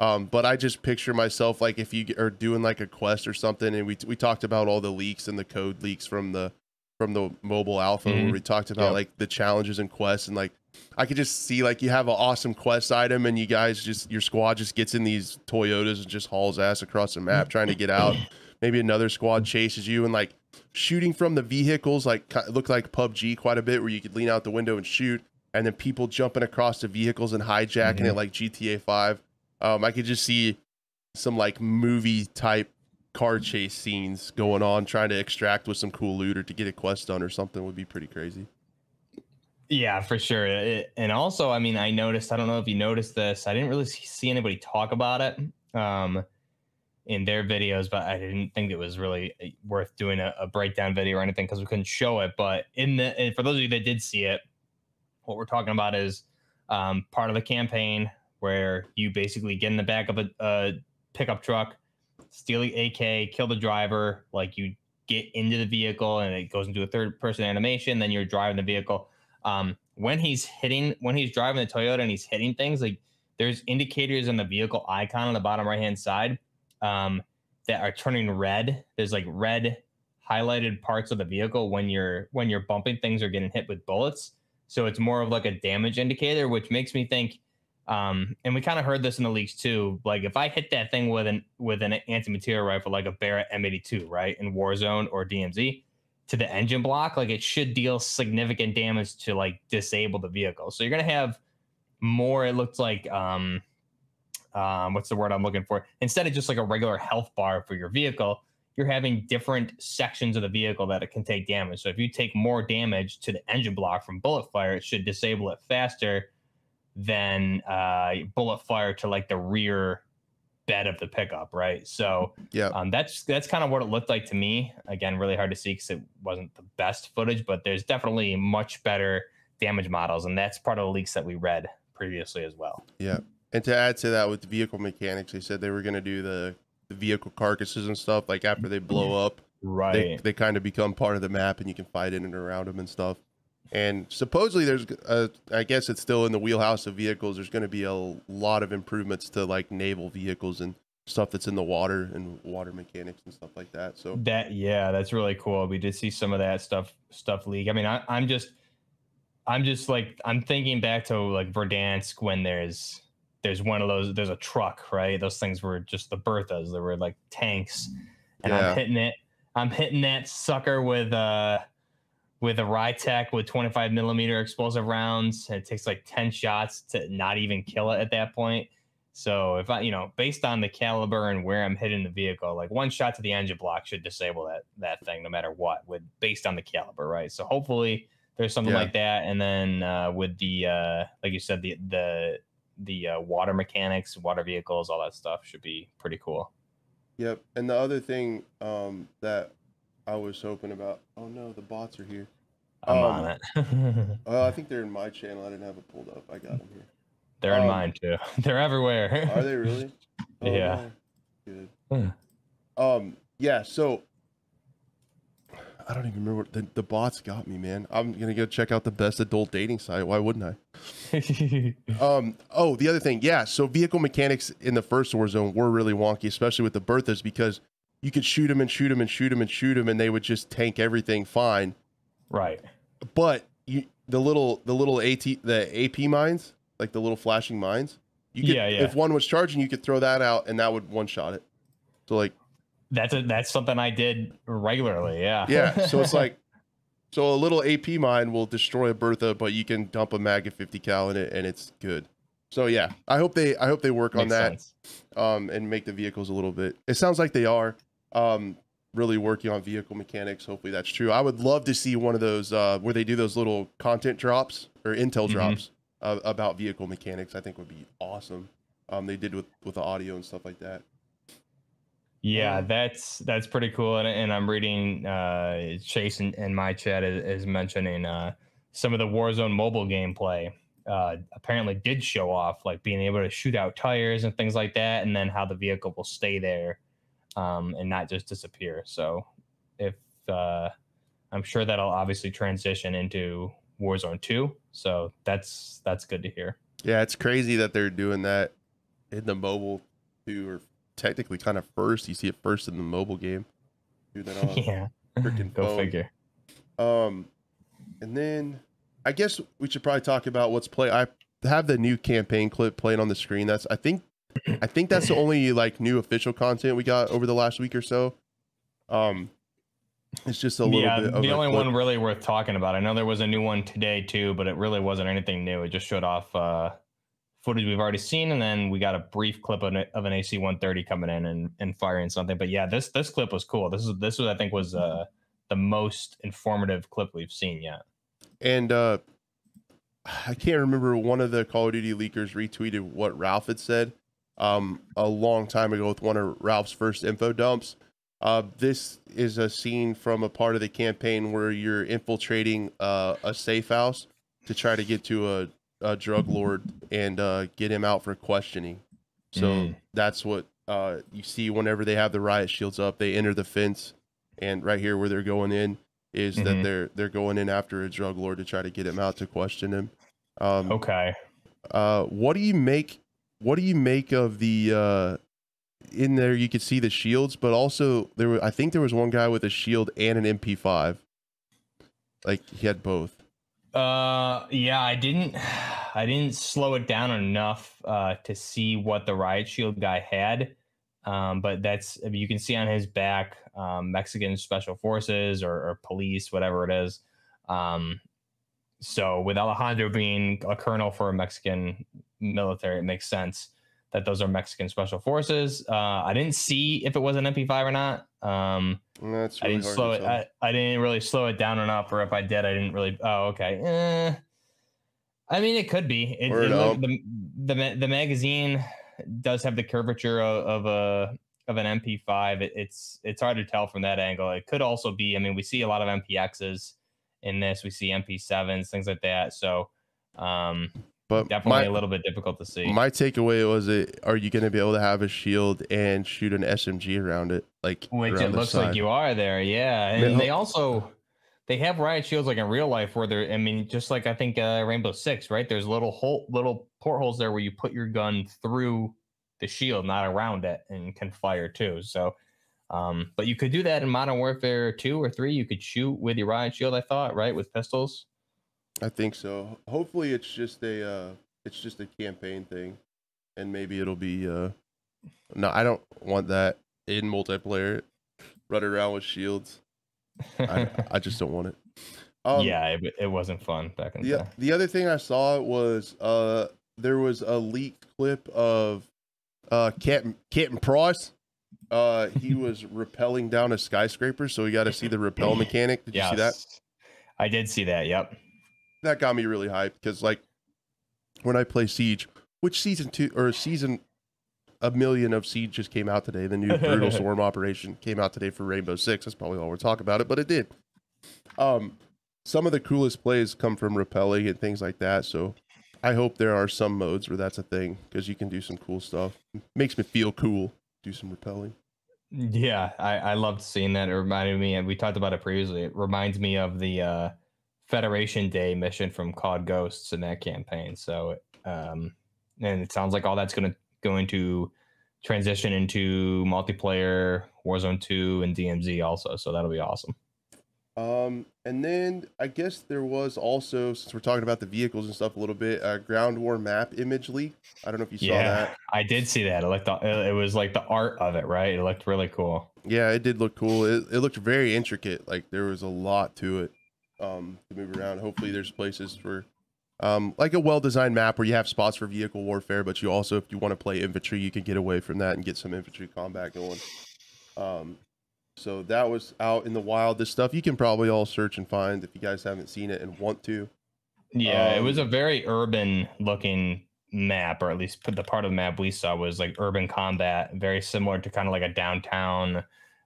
Um, but I just picture myself like if you are doing like a quest or something, and we we talked about all the leaks and the code leaks from the from the mobile alpha where Mhm. we talked about Yep. like the challenges and quests and like I could just see like you have an awesome quest item and you guys just your squad just gets in these Toyotas and just hauls ass across the map trying to get out. *laughs* Maybe another squad chases you and like shooting from the vehicles like looked like PUBG quite a bit where you could lean out the window and shoot and then people jumping across the vehicles and hijacking it Mhm. like GTA 5. Um I could just see some like movie type car chase scenes going on trying to extract with some cool loot or to get a quest done or something would be pretty crazy. Yeah, for sure. It- and also, I mean, I noticed, I don't know if you noticed this, I didn't really see anybody talk about it um, in their videos, but I didn't think it was really uh, worth doing a, a breakdown video or anything because we couldn't show it. But in the, and for those of you that did see it, what we're talking about is um, part of the campaign where you basically get in the back of a, a pickup truck, steal the AK, kill the driver, like you get into the vehicle and it goes into a third person animation, then you're driving the vehicle um, when he's hitting when he's driving the Toyota and he's hitting things like there's indicators on the vehicle icon on the bottom right hand side um, that are turning red. There's like red highlighted parts of the vehicle when you're when you're bumping things or getting hit with bullets. So it's more of like a damage indicator, which makes me think. Um, and we kind of heard this in the leaks too. Like if I hit that thing with an with an anti-material rifle like a Barrett M82, right, in Warzone or DMZ, to the engine block, like it should deal significant damage to like disable the vehicle. So you're gonna have more. It looks like um, um, what's the word I'm looking for? Instead of just like a regular health bar for your vehicle, you're having different sections of the vehicle that it can take damage. So if you take more damage to the engine block from bullet fire, it should disable it faster than uh, bullet fire to like the rear bed of the pickup, right? So Yeah. um, that's that's kind of what it looked like to me. Again, really hard to see because it wasn't the best footage, but there's definitely much better damage models, and that's part of the leaks that we read previously as well. Yeah, and to add to that with the vehicle mechanics, they said they were going to do the, the vehicle carcasses and stuff like after they blow up. Right. they, they kind of become part of the map and you can fight in and around them and stuff and supposedly there's uh, i guess it's still in the wheelhouse of vehicles there's going to be a lot of improvements to like naval vehicles and stuff that's in the water and water mechanics and stuff like that so That yeah, that's really cool. We did see some of that stuff stuff leak. I mean, I, I'm just I'm just like I'm thinking back to like Verdansk when there's there's one of those there's a truck, right? Those things were just the Berthas. They were like tanks. And Yeah. I'm hitting it. I'm hitting that sucker with uh with a Rytec with 25 millimeter explosive rounds. It takes like 10 shots to not even kill it at that point. So if I, you know, based on the caliber and where I'm hitting the vehicle, like one shot to the engine block should disable that that thing no matter what, with based on the caliber, right? So hopefully there's something Yeah. like that, and then uh, with the uh, like you said, the the the uh, water mechanics, water vehicles, all that stuff should be pretty cool. yep and the other thing um that i was hoping about oh no the bots are here I'm Um, on it. *laughs* oh i think they're in my channel i didn't have it pulled up i got them here They're in um, mine too. *laughs* They're everywhere. Are they really? *laughs* Oh, Yeah. no. Good. *sighs* Um. Yeah. So I don't even remember what the, the bots got me, man. I'm gonna go check out the best adult dating site. Why wouldn't I? Um. Oh, the other thing. Yeah. So vehicle mechanics in the first war zone were really wonky, especially with the Berthas, because you could shoot them and shoot them and shoot them and shoot them, and they would just tank everything fine. right. But you, the little, the little AT, the AP mines, like the little flashing mines. You could, Yeah, yeah. If one was charging, you could throw that out, and that would one shot it. So like, That's a, that's something I did regularly. Yeah. yeah. *laughs* So it's like, so a little AP mine will destroy a Bertha, but you can dump a Mag 50 cal in it, and it's good. So yeah, I hope they, I hope they work on that, um, and make the vehicles a little bit. It sounds like they are, um, really working on vehicle mechanics. Hopefully that's true. I would love to see one of those uh, where they do those little content drops or intel Mhm. drops uh, about vehicle mechanics. I think would be awesome. Um, they did with with the audio and stuff like that. Yeah, that's that's pretty cool. And, and I'm reading uh, Chase in, in my chat is, is mentioning uh, some of the Warzone mobile gameplay. Uh, apparently, did show off like being able to shoot out tires and things like that, and then how the vehicle will stay there um, and not just disappear. So, if uh, I'm sure that'll obviously transition into Warzone 2. So that's that's good to hear. Yeah, it's crazy that they're doing that in the mobile too, or technically kind of first. You see it first in the mobile game. Do that on *laughs* yeah, freaking go phone. figure. Um, and then I guess we should probably talk about what's play. I have the new campaign clip playing on the screen. That's I think I think that's the only like new official content we got over the last week or so. Um, it's just a little yeah, bit. Of the a only clip. one really worth talking about. I know there was a new one today too, but it really wasn't anything new. It just showed off uh, footage we've already seen, and then we got a brief clip of an, of an AC 130 coming in and, and firing something. But yeah, this this clip was cool. This is this was I think was uh, the most informative clip we've seen yet. and uh I can't remember one of the Call of Duty leakers retweeted what Ralph had said um a long time ago with one of Ralph's first info dumps. Uh, this is a scene from a part of the campaign where you're infiltrating uh, a safe house to try to get to a, a drug lord and uh, get him out for questioning. So Mm. that's what uh, you see whenever they have the riot shields up. They enter the fence, and right here where they're going in is that Mhm. they're they're going in after a drug lord to try to get him out to question him. Um, Okay. uh, what do you make? What do you make of the uh, in there you could see the shields, but also there were I think there was one guy with a shield and an MP5. Like he had both. Uh, yeah, I didn't, I didn't slow it down enough uh, to see what the riot shield guy had. Um, but that's you can see on his back, um, Mexican special forces or, or police, whatever it is. Um, so with Alejandro being a colonel for a Mexican military, it makes sense that those are Mexican special forces. Uh, I didn't see if it was an MP5 or not. Um, That's I didn't slow it. I, I didn't really slow it down enough, or if I did, I didn't really. Oh, okay. Eh. I mean, it could be. It, it the, the the magazine does have the curvature of, of a of an MP5. It, it's it's hard to tell from that angle. It could also be. I mean, we see a lot of MPXs in this. We see MP7s, things like that. So, um, but definitely my, a little bit difficult to see. my takeaway was it are you going to be able to have a shield and shoot an SMG around it like Which it looks like you are there, yeah. And Yeah. they also they have riot shields like in real life where they're I mean, just like I think uh, Rainbow Six, right? There's little hole little portholes there where you put your gun through the shield, not around it, and can fire too. So um, but you could do that in Modern Warfare 2 or 3. You could shoot with your riot shield, I thought, right? With pistols. I think so. Hopefully it's just a uh it's just a campaign thing and maybe it'll be uh no, I don't want that in multiplayer. Run around with shields. I, *laughs* I just don't want it. Um, yeah, it, it wasn't fun back in the The, day. the other thing I saw was uh there was a leaked clip of uh Captain Captain Price. Uh he *laughs* was rappelling down a skyscraper, so we got to see the rappel *laughs* mechanic. Did you see that? I did see that. Yep. That got me really hyped because like when I play Siege, which season two or season a million of Siege just came out today. The new *laughs* Brutal Storm operation came out today for Rainbow Six. That's probably all we're talking about it, but it did. Um, some of the coolest plays come from rappelling and things like that. So I hope there are some modes where that's a thing because you can do some cool stuff. Makes me feel cool. Do some rappelling. Yeah, I, I loved seeing that. It reminded me, and we talked about it previously. It reminds me of the uh, Federation Day mission from COD Ghosts in that campaign. So, um, and it sounds like all that's going to go into transition into multiplayer Warzone 2 and DMZ also. So that'll be awesome. Um, and then I guess there was also, since we're talking about the vehicles and stuff a little bit, uh, ground war map image leak. I don't know if you saw yeah, that. I did see that. It looked, it was like the art of it, right? It looked really cool. Yeah, it did look cool. It, it looked very intricate. Like there was a lot to it um, to move around. Hopefully, there's places for um, like a well-designed map where you have spots for vehicle warfare, but you also, if you want to play infantry, you can get away from that and get some infantry combat going. Um, so that was out in the wild. This stuff you can probably all search and find if you guys haven't seen it and want to. Yeah, it was a Um, very urban looking map, or at least the part of the map we saw was like urban combat, very similar to kind of like a downtown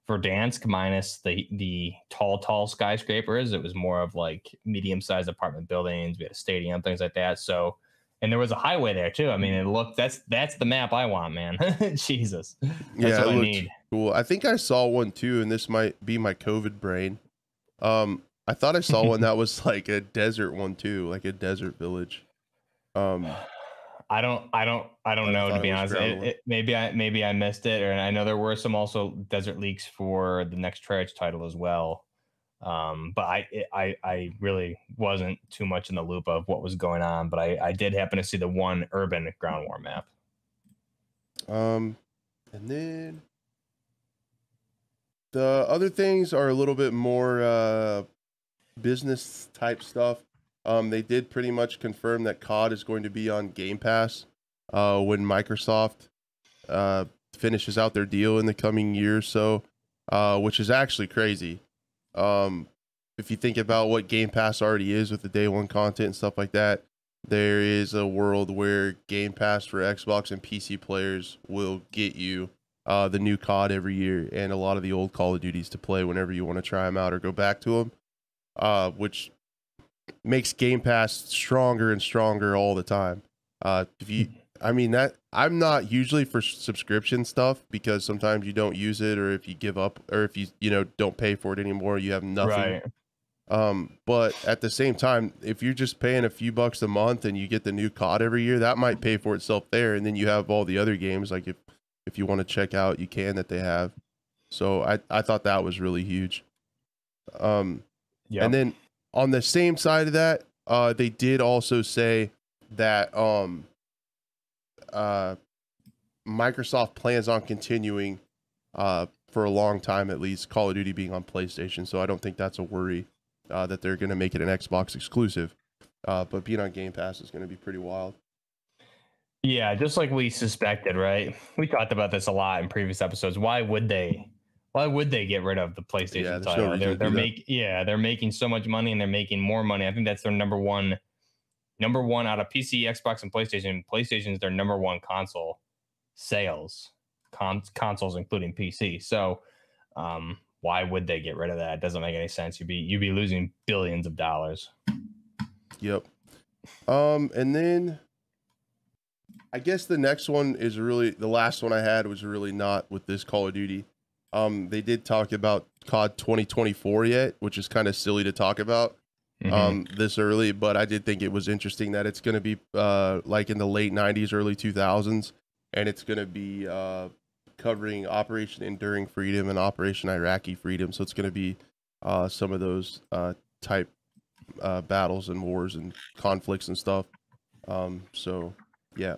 Verdansk minus the the tall, tall skyscrapers. It was more of like medium sized apartment buildings. We had a stadium, things like that. So, and there was a highway there too. I mean, it looked that's that's the map I want, man. *laughs* Jesus, that's yeah, what I need. cool. I think I saw one too, and this might be my COVID brain. Um, I thought I saw one *laughs* that was like a desert one too, like a desert village. Um, *sighs* *sighs* *sighs* I don't, I don't, I don't I know to be honest. It, it, maybe I, maybe I missed it, or I know there were some also desert leaks for the next Treyarch title as well. Um, but I, it, I, I really wasn't too much in the loop of what was going on. But I, I did happen to see the one urban ground war map. Um, and then the other things are a little bit more uh, business type stuff. Um, they did pretty much confirm that COD is going to be on Game Pass uh, when Microsoft uh, finishes out their deal in the coming year or so, uh, which is actually crazy. Um, if you think about what Game Pass already is with the day one content and stuff like that, there is a world where Game Pass for Xbox and PC players will get you uh, the new COD every year and a lot of the old Call of Duties to play whenever you want to try them out or go back to them, uh, which makes Game Pass stronger and stronger all the time. Uh, if you, I mean that I'm not usually for subscription stuff because sometimes you don't use it or if you give up or if you you know don't pay for it anymore, you have nothing Right. um, but at the same time, if you're just paying a few bucks a month and you get the new COD every year, that might pay for itself there. And then you have all the other games. Like if if you want to check out, you can that they have. So I I thought that was really huge. Um, Yeah. and then on the same side of that, uh, they did also say that um, uh, Microsoft plans on continuing uh, for a long time at least Call of Duty being on PlayStation. So I don't think that's a worry uh, that they're going to make it an Xbox exclusive. Uh, but being on Game Pass is going to be pretty wild. Yeah, just like we suspected, right? We talked about this a lot in previous episodes. Why would they? Why would they get rid of the PlayStation no title? reason they're they're make yeah, they're making so much money and they're making more money. I think that's their number one number one out of PC, Xbox, and PlayStation. PlayStation is their number one console sales con- consoles, including PC. So, um, why would they get rid of that? It doesn't make any sense. You'd be you'd be losing billions of dollars. Yep. Um, and then I guess the next one is really the last one I had was really not with this Call of Duty. Um, they did talk about COD 2024 yet, which is kind of silly to talk about Mhm. um this early, but I did think it was interesting that it's going to be uh like in the late 90s, early 2000s, and it's going to be uh covering Operation Enduring Freedom and Operation Iraqi Freedom. So it's going to be uh some of those uh type uh battles and wars and conflicts and stuff. Um so yeah.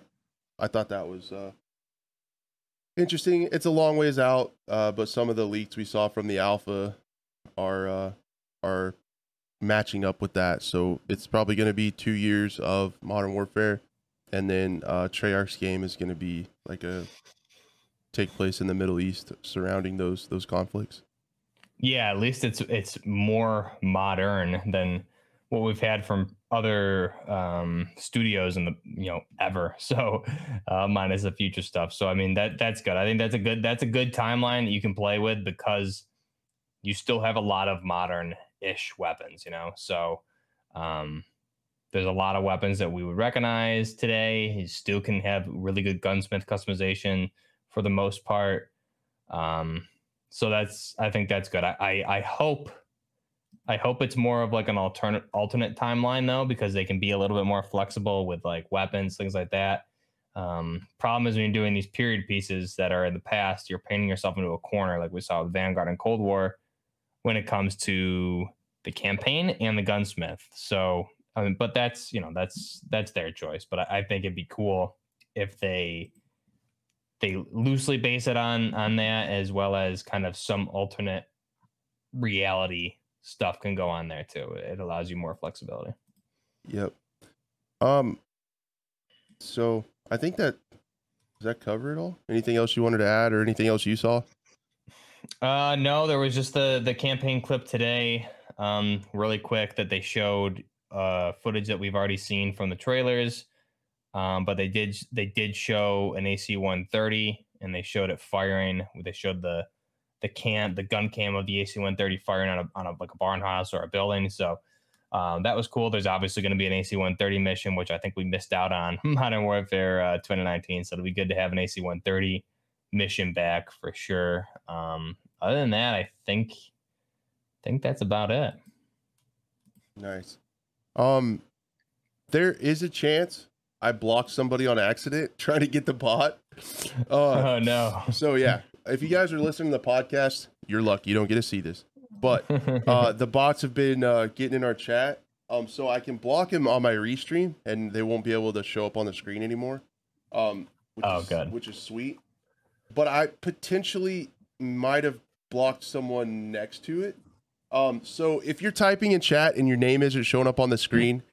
I thought that was uh interesting. It's a long ways out, uh but some of the leaks we saw from the alpha are uh are matching up with that. So it's probably going to be two years of Modern Warfare, and then uh, Treyarch's game is going to be like a take place in the Middle East surrounding those those conflicts. Yeah, at least it's it's more modern than what we've had from other um, studios in the you know ever. *laughs* So uh, minus the future stuff. So I mean that that's good. I think that's a good that's a good timeline you can play with because you still have a lot of modern ish weapons. You know, so um, there's a lot of weapons that we would recognize today. You still can have really good gunsmith customization for the most part. Um, so that's I think that's good. I, I I hope I hope it's more of like an alternate alternate timeline though, because they can be a little bit more flexible with like weapons, things like that. Um, problem is when you're doing these period pieces that are in the past, you're painting yourself into a corner, like we saw with Vanguard and Cold War, when it comes to the campaign and the gunsmith. So, I mean, but that's you know that's that's their choice. But I, I think it'd be cool if they they loosely base it on on that as well as kind of some alternate reality stuff can go on there too. It allows you more flexibility. Yep. Um. So I think that does that cover it all. Anything else you wanted to add, or anything else you saw? Uh no, there was just the the campaign clip today, um, really quick that they showed uh footage that we've already seen from the trailers. Um, but they did they did show an AC 130 and they showed it firing. They showed the the can the gun cam of the AC 130 firing on a on a like a barn house or a building. So um, that was cool. There's obviously going to be an AC 130 mission, which I think we missed out on *laughs* Modern Warfare uh, 2019. So it'll be good to have an AC 130 mission back for sure. Um, other than that, I think think that's about it. Nice. Um, there is a chance I blocked somebody on accident *laughs* trying to get the bot. *laughs* Uh, oh no. so yeah, if you guys are listening to the podcast, you're lucky you don't get to see this. But uh, *laughs* the bots have been uh, getting in our chat, um, so I can block him on my restream, and they won't be able to show up on the screen anymore. Um, which Oh, is, good. Which is sweet. But I potentially might have blocked someone next to it. Um, so if you're typing in chat and your name isn't showing up on the screen,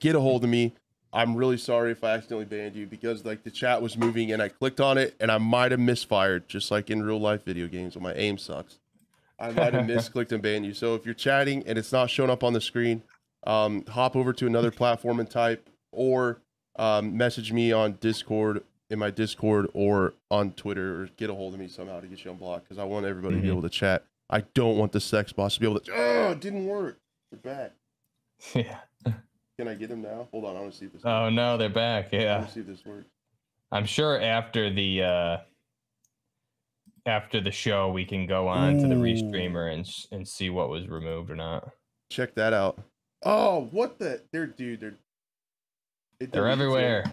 get a hold of me. I'm really sorry if I accidentally banned you because like the chat was moving and I clicked on it and I might have misfired, just like in real life video games when my aim sucks. I might have *laughs* misclicked and banned you. So if you're chatting and it's not showing up on the screen, um, hop over to another platform and type, or um, message me on Discord in my Discord or on Twitter, or get a hold of me somehow to get you unblocked because I want everybody to be Mhm. able to chat. I don't want the sex boss to be able to. Oh, it didn't work. They're back. *laughs* yeah. Can I get him now? Hold on, I want to see if this. Oh no, they're back. I Yeah. want to see if this works. I'm sure after the uh after the show we can go on to the Ooh. restreamer and and see what was removed or not. Check that out. Oh, what the? They're dude. They're. it They're deletes it. everywhere.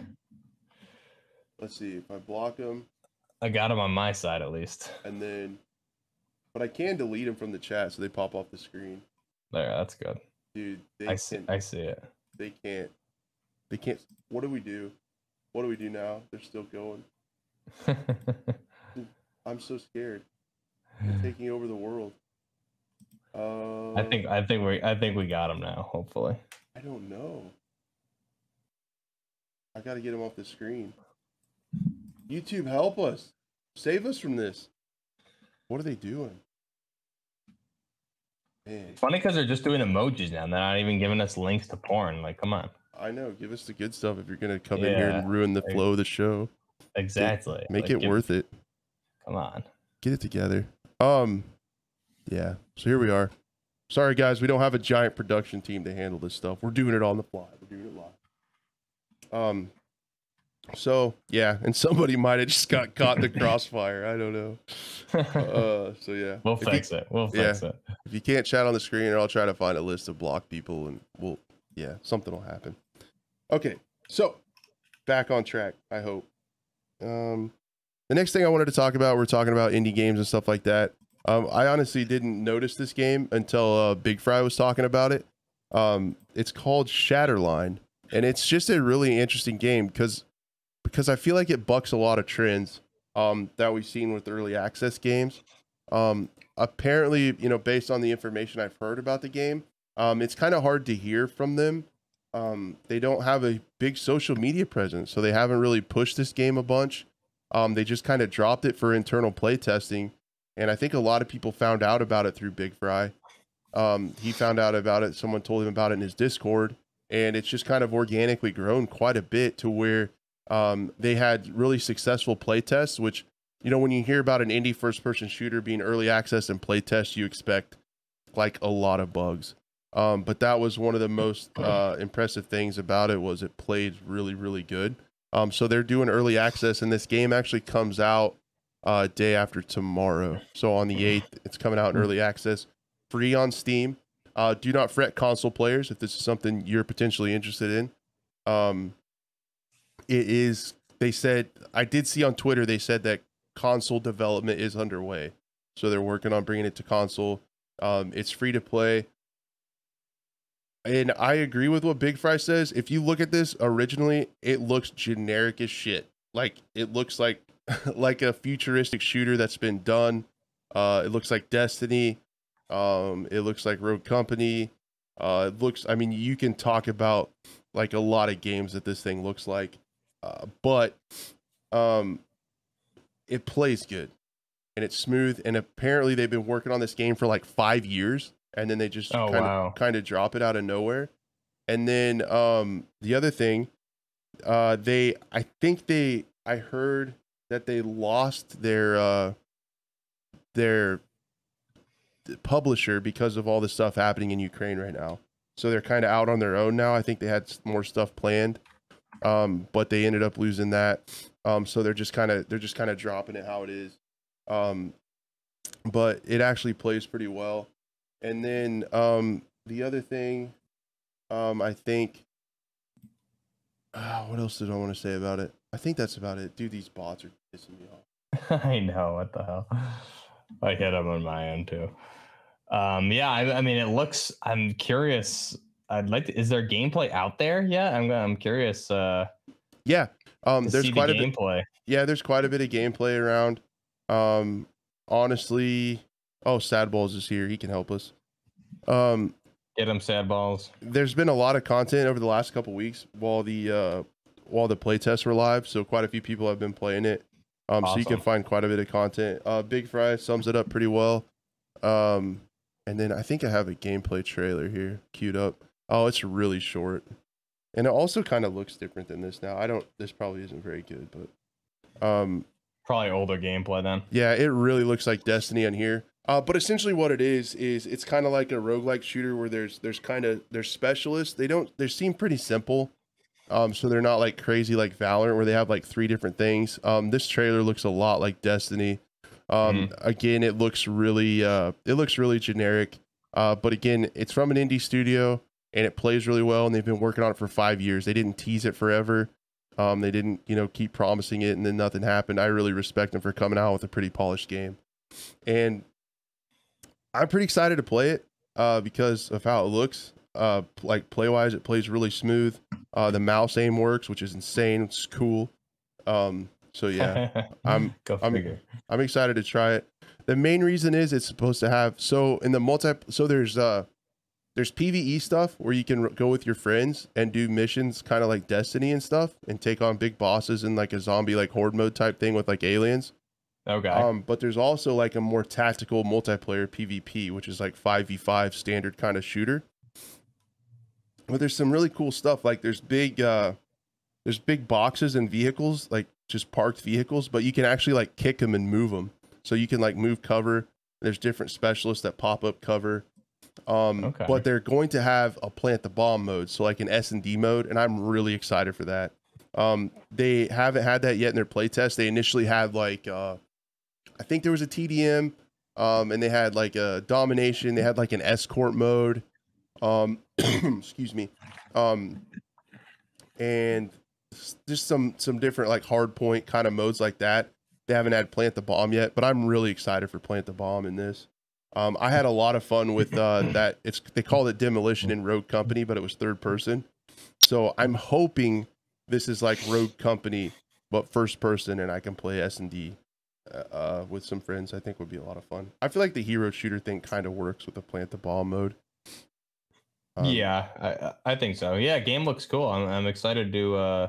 Let's see if I block them. I got them on my side at least. and then, but I can delete them from the chat so they pop off the screen. There, that's good. Dude, they I see. can, I see it. They can't, they can't. What do we do? What do we do now? They're still going. *laughs* I'm so scared. They're taking over the world. Uh, I think. I think we. I think we got them now. Hopefully. I don't know. I got to get him off the screen. YouTube, help us. Save us from this. What are they doing? Man, Funny because they're just doing emojis now. They're not even giving us links to porn. Like, come on. I know. Give us the good stuff if you're going to come in here and ruin the like- flow of the show. Exactly. Make Like, it give- worth it. Come on. Get it together. Um, yeah. So here we are. Sorry, guys. We don't have a giant production team to handle this stuff. We're doing it on the fly. We're doing it live. Um, so yeah, and somebody *laughs* might have just got caught in the crossfire. I don't know. Uh, so yeah, *laughs* we'll if you, fix it. We'll yeah. fix it. if you can't chat on the screen, I'll try to find a list of block people, and we'll yeah, something will happen. Okay, so back on track. I hope. Um, the next thing I wanted to talk about, we're talking about indie games and stuff like that. Um, I honestly didn't notice this game until uh, Big Fry was talking about it. Um, it's called Shatterline, and it's just a really interesting game because because I feel like it bucks a lot of trends um, that we've seen with early access games. Um, apparently, you know, based on the information I've heard about the game, um, it's kind of hard to hear from them. Um, they don't have a big social media presence, so they haven't really pushed this game a bunch. Um, they just kind of dropped it for internal play testing, and I think a lot of people found out about it through Big Fry. Um, he found out about it. Someone told him about it in his Discord, and it's just kind of organically grown quite a bit to where um, they had really successful play tests. Which, you know, when you hear about an indie first-person shooter being early access and play test, you expect like a lot of bugs. Um, but that was one of the most uh, impressive things about it was it played really, really good. Um, so they're doing early access, and this game actually comes out uh, day after tomorrow. So on the eighth, it's coming out in early access, free on Steam. Uh, do not fret, console players, if this is something you're potentially interested in. Um, it is. They said I did see on Twitter. They said that console development is underway, so they're working on bringing it to console. Um, it's free to play. And I agree with what Big Fry says. If you look at this originally, it looks generic as shit. Like it looks like *laughs* like a futuristic shooter that's been done. Uh, it looks like Destiny. Um, it looks like Rogue Company. Uh, it looks. I mean, you can talk about like a lot of games that this thing looks like, uh, but um, it plays good and it's smooth. And apparently, they've been working on this game for like five years, and then they just Oh, kind of kind of drop it out of nowhere. And then um, the other thing, uh, they I think they I heard that they lost their uh, their publisher because of all the stuff happening in Ukraine right now. So they're kind of out on their own now. I think they had more stuff planned, um, but they ended up losing that. Um, so they're just kind of they're just kind of dropping it how it is. Um, but it actually plays pretty well. And then um, the other thing, um, I think, ah, what else did I want to say about it? I think that's about it. Dude, these bots are pissing me off. *laughs* I know what the hell. I hit them on my end too. Um, yeah, I, I mean, it looks. I'm curious. I'd like to. Is there gameplay out there yet? I'm. I'm curious. Uh, Yeah, um, there's quite the a bit. gameplay. yeah, there's quite a bit of gameplay around. Um, honestly, oh, Sad Balls is here. He can help us. Um, Get him sad balls. there's been a lot of content over the last couple weeks while the uh, while the playtests were live. So quite a few people have been playing it. Um, so you can find quite a bit of content. Uh, Big Fry sums it up pretty well. Um, and then I think I have a gameplay trailer here queued up. Oh, it's really short, and it also kind of looks different than this now. I don't. This probably isn't very good, but um, Probably older gameplay then. yeah, it really looks like Destiny on here. Uh, but essentially, what it is is it's kind of like a roguelike shooter where there's there's kind of there's specialists. They don't they seem pretty simple, um, so they're not like crazy like Valorant where they have like three different things. Um, this trailer looks a lot like Destiny. Um, again, it looks really uh, it looks really generic. Uh, but again, it's from an indie studio and it plays really well. And they've been working on it for five years. They didn't tease it forever. Um, they didn't, you know, keep promising it and then nothing happened. I really respect them for coming out with a pretty polished game. And I'm pretty excited to play it uh, because of how it looks. Uh, like play wise, it plays really smooth. Uh, the mouse aim works, which is insane. It's cool. Um, so yeah, *laughs* I'm Go I'm- I'm excited to try it. The main reason is it's supposed to have so in the multi so there's uh there's PVE stuff where you can go with your friends and do missions kind of like Destiny and stuff and take on big bosses in like a zombie like horde mode type thing with like aliens. okay. Um, but there's also like a more tactical multiplayer PvP, which is like 5v5 standard kind of shooter. But there's some really cool stuff. Like there's big uh there's big boxes and vehicles, like just parked vehicles, but you can actually like kick them and move them. So you can like move cover. There's different specialists that pop up cover. Um, Okay. but they're going to have a plant the bomb mode, so like an S and D mode, and I'm really excited for that. Um, they haven't had that yet in their playtest. They initially had like uh, I think there was a TDM, um, and they had like a domination. They had like an escort mode. Um, *clears throat* excuse me. Um, and just some some different like hard point kind of modes like that. They haven't had plant the bomb yet, but I'm really excited for plant the bomb in this. Um, I had a lot of fun with uh, that. It's they called it demolition in Rogue Company, but it was third person. So I'm hoping this is like Rogue Company, but first person, and I can play S and D uh, uh, with some friends. I think would be a lot of fun. I feel like the hero shooter thing kind of works with the plant the ball mode. Um, yeah, I I think so. Yeah, game looks cool. I'm I'm excited to uh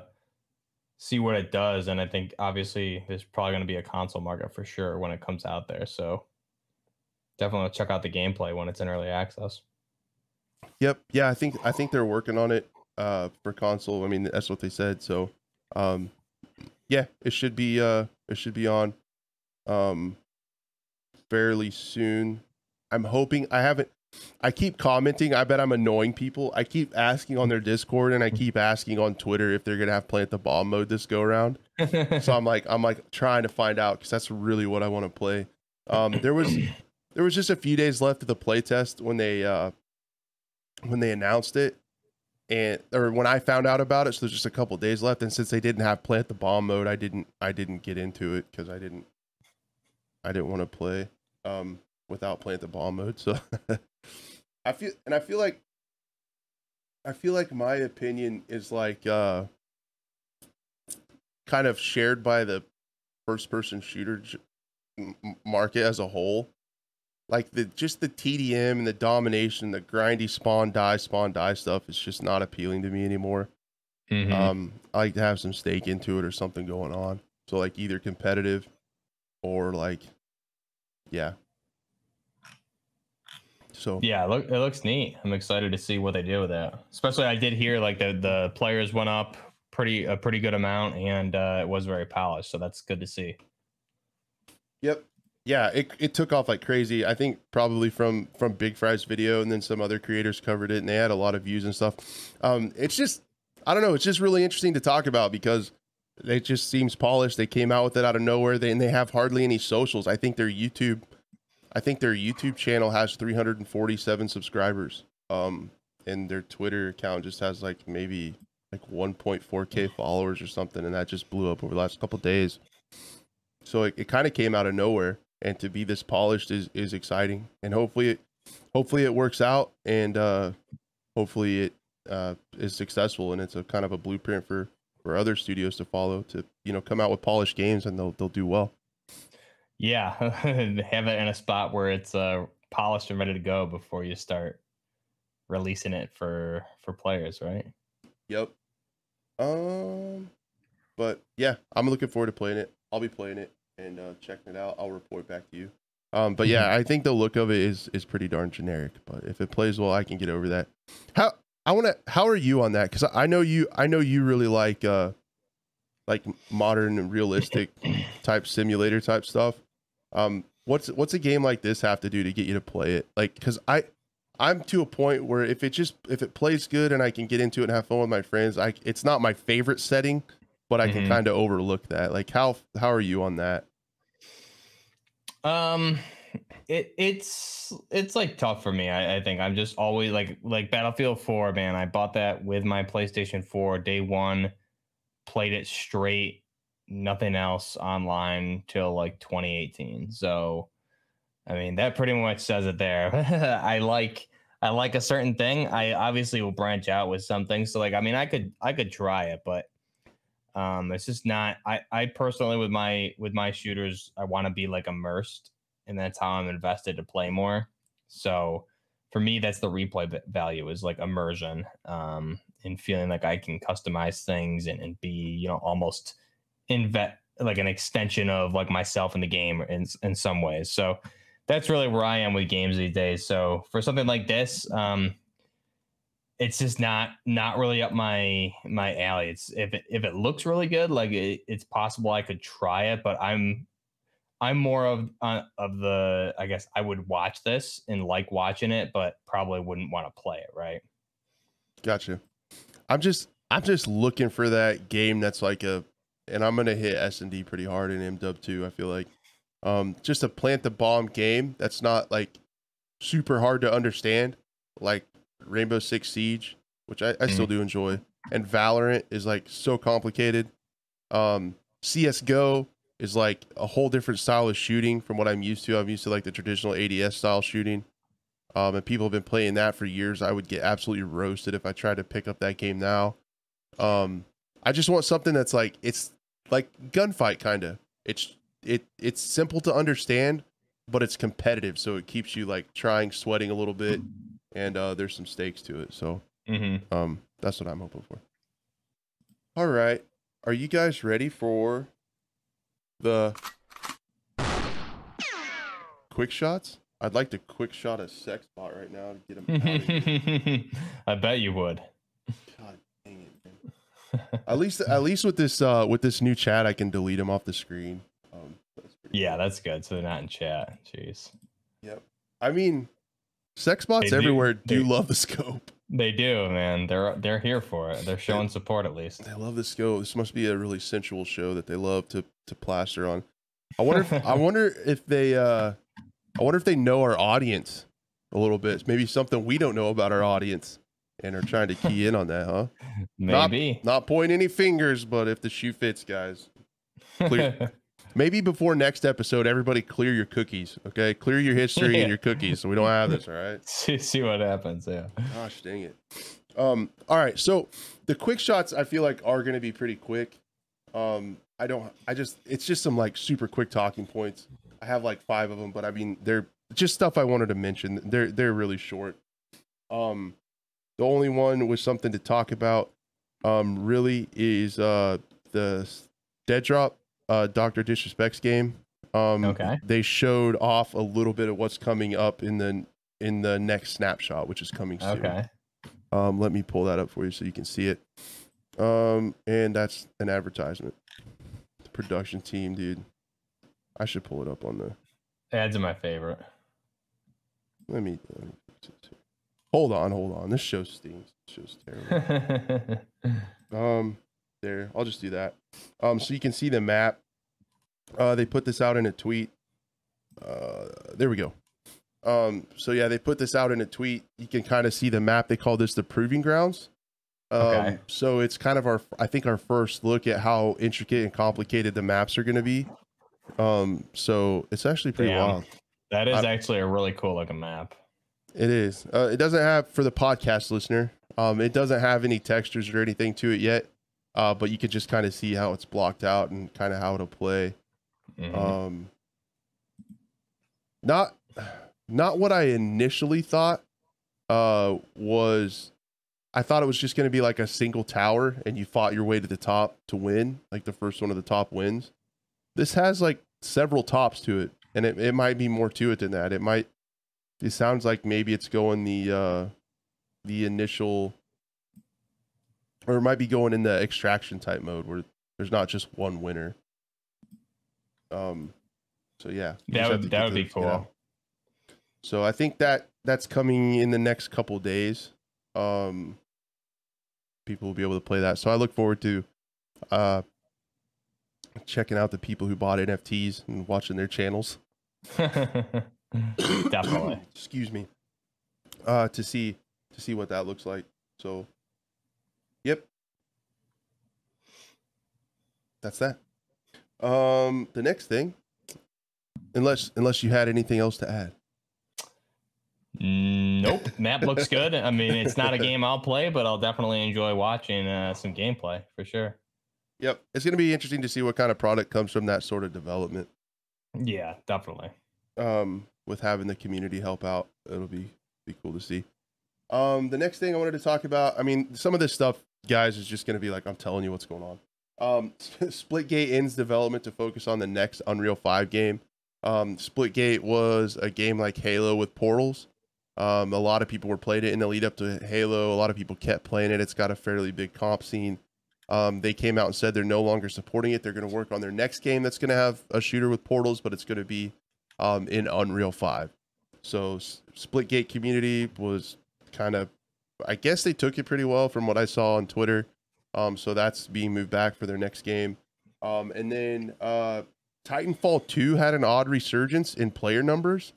see what it does, and I think obviously there's probably going to be a console market for sure when it comes out there. So definitely check out the gameplay when it's in early access. Yep. Yeah, I think I think they're working on it uh for console. I mean, that's what they said. So, um yeah, it should be uh it should be on um fairly soon. I'm hoping I haven't I keep commenting. I bet I'm annoying people. I keep asking on their Discord and I keep asking on Twitter if they're going to have plant the bomb mode this go around. *laughs* So I'm like I'm like trying to find out cuz that's really what I want to play. Um there was *clears throat* there was just a few days left of the playtest when they uh when they announced it. And or when I found out about it so there's just a couple days left. And since they didn't have plant the bomb mode I didn't I didn't get into it cuz I didn't I didn't want to play um without plant the bomb mode. So *laughs* I feel and I feel like I feel like my opinion is like uh kind of shared by the first person shooter market as a whole like the just the TDM and the domination, the grindy spawn die spawn die stuff is just not appealing to me anymore. Mhm. Um, I like to have some stake into it or something going on. So like either competitive or like, yeah. So Yeah, it, look, it looks neat. I'm excited to see what they do with it. Especially, I did hear like the the players went up pretty a pretty good amount, and uh, it was very polished. So that's good to see. Yep. Yeah, it it took off like crazy. I think probably from from Big Fry's video, and then some other creators covered it, and they had a lot of views and stuff. Um, it's just I don't know. It's just really interesting to talk about because it just seems polished. They came out with it out of nowhere. They and they have hardly any socials. I think their YouTube, I think their YouTube channel has 347 subscribers. Um, and their Twitter account just has like maybe like 1.4k followers or something, and that just blew up over the last couple days. So it, it kind of came out of nowhere, and to be this polished is is exciting, and hopefully it hopefully it works out, and uh, hopefully it uh, is successful, and it's a kind of a blueprint for for other studios to follow to you know come out with polished games, and they'll they'll do well. Yeah, *laughs* have it in a spot where it's uh, polished and ready to go before you start releasing it for for players, right? Yep. Um, but yeah, I'm looking forward to playing it. I'll be playing it and uh, checking it out. I'll report back to you. Um, but yeah, I think the look of it is is pretty darn generic. But if it plays well, I can get over that. How I want to. How are you on that? Because I know you. I know you really like uh, like modern and realistic type simulator type stuff. Um, what's what's a game like this have to do to get you to play it? Like, because I I'm to a point where if it just if it plays good and I can get into it and have fun with my friends, I it's not my favorite setting, but I can Mhm. kind of overlook that. Like how how are you on that? Um, it it's it's like tough for me. I, I think I'm just always like like Battlefield 4, man. I bought that with my PlayStation 4 day one. played it straight, nothing else online till like 2018. So, I mean, that pretty much says it there. *laughs* I like I like a certain thing. I obviously will branch out with something. So like, I mean, I could I could try it, but um, it's just not. I I personally with my with my shooters, I want to be like immersed, and that's how I'm invested to play more. So for me, that's the replay value is like immersion, um, and feeling like I can customize things and, and be you know almost invest like an extension of like myself in the game in in some ways. So that's really where I am with games these days. So for something like this, um, it's just not not really up my my alley. It's if it if it looks really good, like it, it's possible I could try it, but I'm I'm more of uh, of the I guess I would watch this and like watching it, but probably wouldn't want to play it. Right? Gotcha. I'm just I'm just looking for that game that's like a, and I'm gonna hit S and D pretty hard in MW two. I feel like, um, just a plant the bomb game that's not like super hard to understand, like Rainbow Six Siege, which I, I mm-hmm. still do enjoy, and Valorant is like so complicated. Um, CS:GO is like a whole different style of shooting from what I'm used to. I'm used to like the traditional ADS style shooting. Um, and people have been playing that for years. I would get absolutely roasted if I tried to pick up that game now. Um, I just want something that's like it's like gunfight kind of. It's it it's simple to understand, but it's competitive, so it keeps you like trying, sweating a little bit, and uh, there's some stakes to it. So, mm-hmm. um, that's what I'm hoping for. All right, are you guys ready for the quick shots? I'd like to quick shot a sex bot right now to get him. *laughs* I bet you would. God dang it! at least, at least with this, uh, with this new chat, I can delete him off the screen. Um, that's yeah, cool. that's good. So they're not in chat. Jeez. Yep. I mean, sex bots they everywhere do, do love the scope. They do, man. They're they're here for it. They're showing support at least. They love the scope. This must be a really sensual show that they love to to plaster on. I wonder if I *laughs* wonder if they uh I wonder if they know our audience a little bit. Maybe something we don't know about our audience and are trying to key in on that, huh? Maybe. Not, not point any fingers, but if the shoe fits, guys. Clear. *laughs* Maybe before next episode, everybody clear your cookies, okay? Clear your history yeah. and your cookies so we don't have this, all right? *laughs* see, see what happens, yeah. Gosh dang it. Um, all right, so the quick shots I feel like are gonna be pretty quick. Um, I don't I just it's just some like super quick talking points. I have like five of them, but I mean they're just stuff I wanted to mention. They're they're really short. Um, the only one with something to talk about, um, really is uh the Dead Drop, uh, Doctor Disrespect's game. Um, okay. They showed off a little bit of what's coming up in the in the next snapshot, which is coming soon. Okay. Um, let me pull that up for you so you can see it. Um, and that's an advertisement. The production team, dude. I should pull it up on the. Ads are my favorite. Let me, let me hold on, hold on. This show stinks. This show's terrible. *laughs* um, there. I'll just do that. Um, so you can see the map. Uh, they put this out in a tweet. Uh, there we go. Um, so yeah, they put this out in a tweet. You can kind of see the map. They call this the proving grounds. Um, okay. So it's kind of our, I think, our first look at how intricate and complicated the maps are going to be. Um, so it's actually pretty Damn. wild. That is I, actually a really cool looking map. It is. Uh, it doesn't have for the podcast listener. Um, it doesn't have any textures or anything to it yet. Uh, but you can just kind of see how it's blocked out and kind of how it'll play. Mm-hmm. Um, not, not what I initially thought. Uh, was I thought it was just going to be like a single tower and you fought your way to the top to win, like the first one of the top wins. This has like several tops to it, and it, it might be more to it than that. It might. It sounds like maybe it's going the uh, the initial, or it might be going in the extraction type mode where there's not just one winner. Um, so yeah, that would that would be cool. You know? So I think that that's coming in the next couple days. Um, people will be able to play that. So I look forward to uh, checking out the people who bought NFTs and watching their channels. *laughs* *coughs* Definitely. Excuse me. Uh, to see to see what that looks like. So, yep. that's that. Um, the next thing, unless unless you had anything else to add. Nope. *laughs* Map looks good. I mean, it's not a game I'll play, but I'll definitely enjoy watching uh, some gameplay for sure. Yep, it's gonna be interesting to see what kind of product comes from that sort of development. Yeah, definitely. Um, with having the community help out, it'll be be cool to see. Um, the next thing I wanted to talk about, I mean, some of this stuff, guys, is just gonna be like I'm telling you what's going on. Um, *laughs* Splitgate ends development to focus on the next Unreal 5 game. Um, Splitgate was a game like Halo with portals. Um, a lot of people were playing it in the lead up to Halo. A lot of people kept playing it. It's got a fairly big comp scene. Um, they came out and said they're no longer supporting it. They're going to work on their next game that's going to have a shooter with portals, but it's going to be um, in Unreal 5. So Splitgate community was kind of, I guess they took it pretty well from what I saw on Twitter. Um, so that's being moved back for their next game. Um, and then uh, Titanfall 2 had an odd resurgence in player numbers.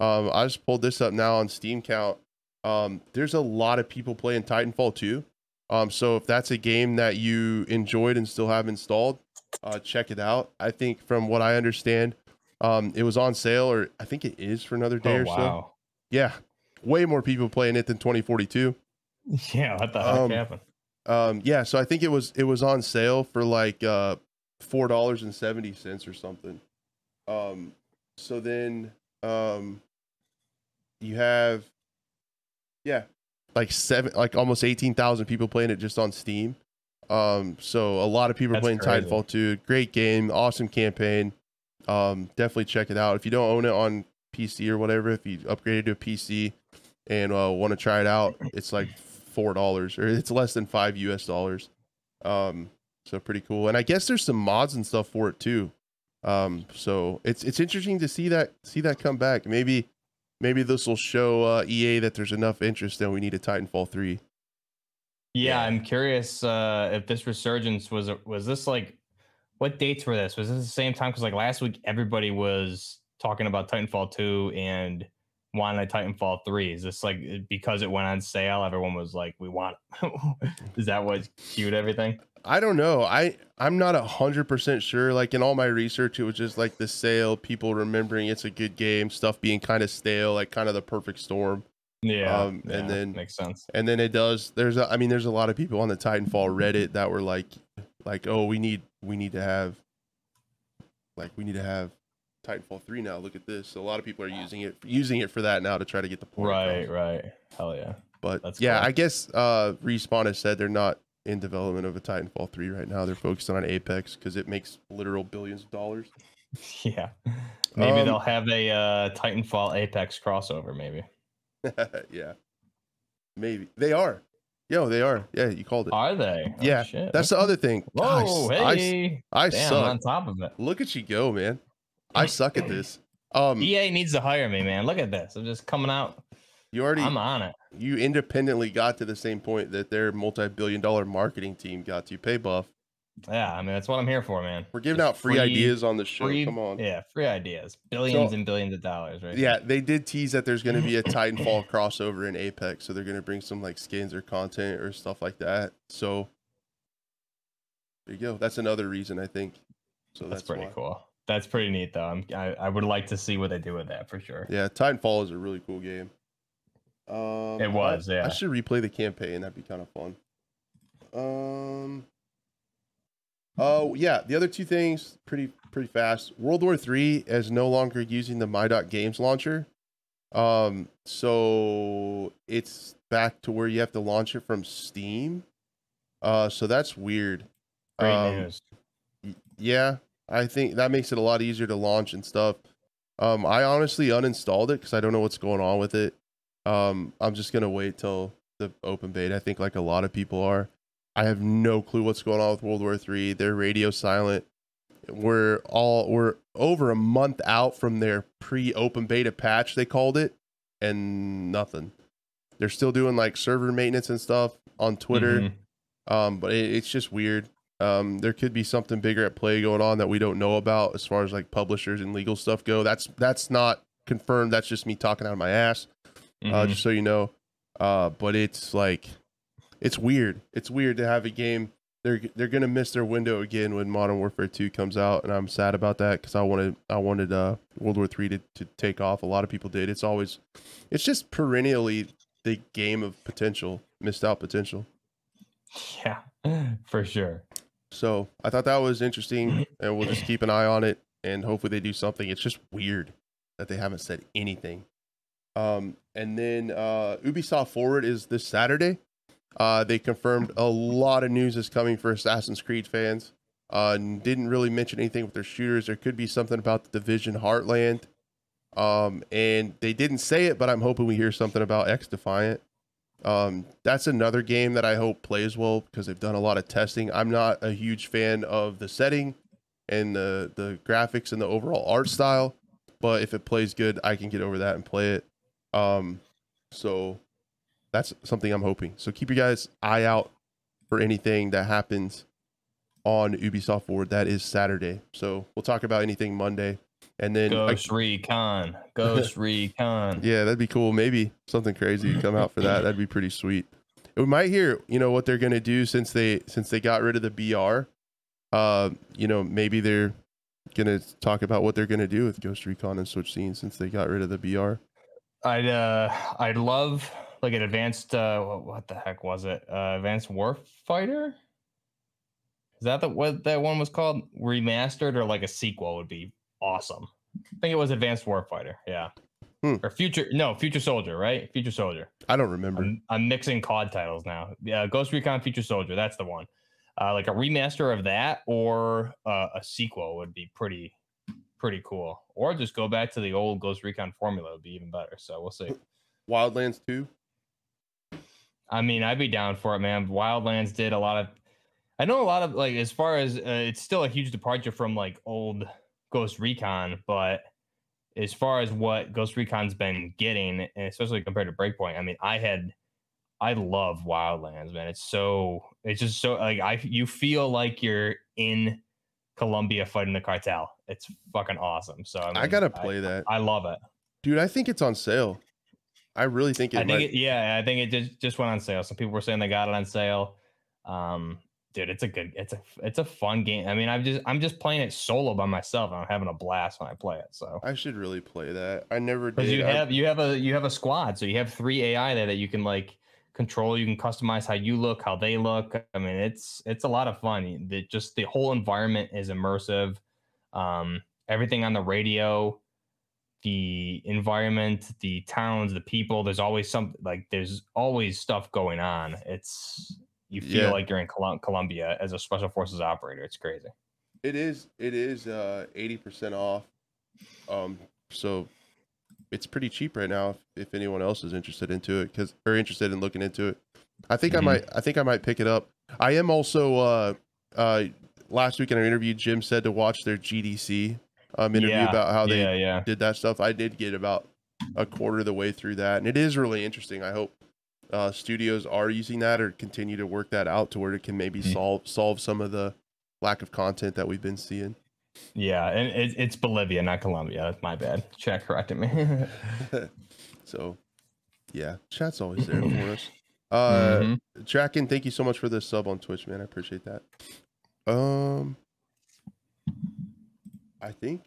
Um, I just pulled this up now on Steam count. Um, there's a lot of people playing Titanfall 2. Um, so if that's a game that you enjoyed and still have installed, uh, check it out. I think from what I understand, um, it was on sale, or I think it is for another day Oh or wow. so. Yeah, way more people playing it than 2042. *laughs* Yeah, what the heck happened? Um, yeah, so I think it was it was on sale for like uh four dollars and seventy cents or something. Um, so then um, you have yeah, like seven, like almost eighteen thousand people playing it just on Steam. Um, so a lot of people are playing crazy. Titanfall 2. Great game, awesome campaign. Um, definitely check it out if you don't own it on PC or whatever. If you upgraded to a PC and uh, want to try it out, it's like four dollars or it's less than five US dollars. Um, so pretty cool. And I guess there's some mods and stuff for it too. Um, so it's it's interesting to see that see that come back. Maybe maybe this will show uh, EA that there's enough interest and we need a Titanfall three. Yeah, yeah. I'm curious uh, if this resurgence was was this like what dates were this? Was this the same time? Because like last week, everybody was talking about Titanfall two and wanting a Titanfall three. Is this like because it went on sale? Everyone was like, "We want." *laughs* Is that what cued everything? I don't know. I I'm not a hundred percent sure. Like in all my research, it was just like the sale, people remembering it's a good game, stuff being kind of stale, like kind of the perfect storm. Yeah, Um, and yeah, then- makes sense. And then it does. There's a, I mean, there's a lot of people on the Titanfall Reddit that were like, like, oh, we need we need to have, like, we need to have Titanfall three now. Look at this. So a lot of people are using it using it for that now to try to get the point. Right, across. right. Hell yeah. But That's yeah, cool. I guess uh, Respawn has said they're not in development of a Titanfall 3 right now. They're focused on Apex because it makes literal billions of dollars. *laughs* Yeah. Maybe Um, they'll have a uh, Titanfall Apex crossover. Maybe. *laughs* yeah. Maybe. They are. Yo, they are. Yeah, you called it. Are they? Oh, yeah. shit. That's the other thing. Whoa, Gosh, I, hey. I Damn, suck. on top of it. Look at you go, man. I suck at this. Um, EA needs to hire me, man. Look at this. I'm just coming out. you already I'm on it. you independently got to the same point that their multi-billion-dollar marketing team got to. Pay buff. Yeah, I mean that's what I'm here for, man. We're giving Just out free, ideas on the show. Free, Come on. Yeah, free ideas. Billions So- and billions of dollars, right? Yeah, they did tease that there's going to be a Titanfall *laughs* crossover in Apex, so they're going to bring some like skins or content or stuff like that. So there you go. That's another reason I think. So that's, that's, pretty why. cool. That's pretty neat, though. I'm, I I would like to see what they do with that for sure. Yeah, Titanfall is a really cool game. Um, It was, I, yeah. I should replay the campaign. That'd be kind of fun. Um. Oh yeah, the other two things pretty pretty fast. World War Three is no longer using the My Games launcher. Um, so it's back to where you have to launch it from Steam. Uh, so that's weird. Great Um, news. Yeah, I think that makes it a lot easier to launch and stuff. Um, I honestly uninstalled it because I don't know what's going on with it. Um, I'm just gonna wait till the open beta. I think like a lot of people are. I have no clue what's going on with World War Three. They're radio silent. We're all we're over a month out from their pre-open beta patch. They called it, and nothing. They're still doing like server maintenance and stuff on Twitter. Mhm. Um, but it, it's just weird. Um, there could be something bigger at play going on that we don't know about as far as like publishers and legal stuff go. That's that's not confirmed. That's just me talking out of my ass. Uh, Mhm. just so you know. Uh, but it's like it's weird. It's weird to have a game they're they're gonna miss their window again when Modern Warfare Two comes out, and I'm sad about that because I wanted I wanted uh, World War Three to, to take off. A lot of people did. It's always, it's just perennially the game of potential, missed out potential. Yeah, *laughs* for sure. So I thought that was interesting, *laughs* and we'll just keep an eye on it, and hopefully they do something. It's just weird that they haven't said anything. Um, and then uh, Ubisoft Forward is this Saturday. Uh, they confirmed a lot of news is coming for Assassin's Creed fans. Uh, didn't really mention anything with their shooters. There could be something about the Division Heartland. Um, and they didn't say it, but I'm hoping we hear something about X Defiant. Um, that's another game that I hope plays well because they've done a lot of testing. I'm not a huge fan of the setting and the the graphics and the overall art style, but if it plays good, I can get over that and play it. Um, so that's something I'm hoping. So keep your guys eye out for anything that happens on Ubisoft Forward. That is Saturday. So we'll talk about anything Monday. And then Ghost I, Recon. *laughs* Ghost Recon. Yeah, that'd be cool. Maybe something crazy come out for that. That'd be pretty sweet. We might hear, you know, what they're gonna do since they since they got rid of the BR. Uh, you know, maybe they're gonna talk about what they're gonna do with Ghost Recon and Switch Scene since they got rid of the BR. I'd uh I'd love like an advanced uh what the heck was it? Uh advanced warfighter? Is that the what that one was called? Remastered or like a sequel would be awesome. I think it was Advanced Warfighter. Yeah. Hmm. Or Future no, Future Soldier, right? Future Soldier. I don't remember. I'm, I'm mixing COD titles now. Yeah, Ghost Recon Future Soldier, that's the one. Uh, like a remaster of that or uh, a sequel would be pretty pretty cool. Or just go back to the old Ghost Recon formula would be even better. So we'll see. Wildlands 2? I mean, I'd be down for it, man. Wildlands did a lot of. I know a lot of like as far as uh, it's still a huge departure from like old Ghost Recon, but as far as what Ghost Recon's been getting, and especially compared to Breakpoint, I mean, I had, I love Wildlands, man. It's so, it's just so like I, you feel like you're in Colombia fighting the cartel. It's fucking awesome. So I, mean, I gotta play I, that. I love it, dude. I think it's on sale. I really think it. I think might... it, yeah, I think it just just went on sale. Some people were saying they got it on sale. Um, dude, it's a good, it's a it's a fun game. I mean, I'm just I'm just playing it solo by myself. and I'm having a blast when I play it. So I should really play that. I never did. you have you have a you have a squad, so you have three AI there that you can like control. You can customize how you look, how they look. I mean, it's it's a lot of fun. The, just the whole environment is immersive. Um, everything on the radio the environment, the towns, the people. There's always some like there's always stuff going on. It's you feel yeah. like you're in Colombia as a special forces operator. It's crazy. It is. It is uh, eighty percent off. Um, so it's pretty cheap right now. If, if anyone else is interested into it, because they're interested in looking into it, I think mm-hmm. I might. I think I might pick it up. I am also. Uh, uh, last week in our interview, Jim said to watch their GDC um, interview yeah, about how they yeah. did that stuff. I did get about a quarter of the way through that, and it is really interesting. I hope uh, studios are using that or continue to work that out to where it can maybe mm-hmm. solve solve some of the lack of content that we've been seeing. Yeah, and it, it's Bolivia, not Colombia. That's my bad. Chat corrected me. *laughs* *laughs* so, yeah, chat's always there for us. Uh, mm-hmm. Tracking, thank you so much for the sub on Twitch, man. I appreciate that. Um, I think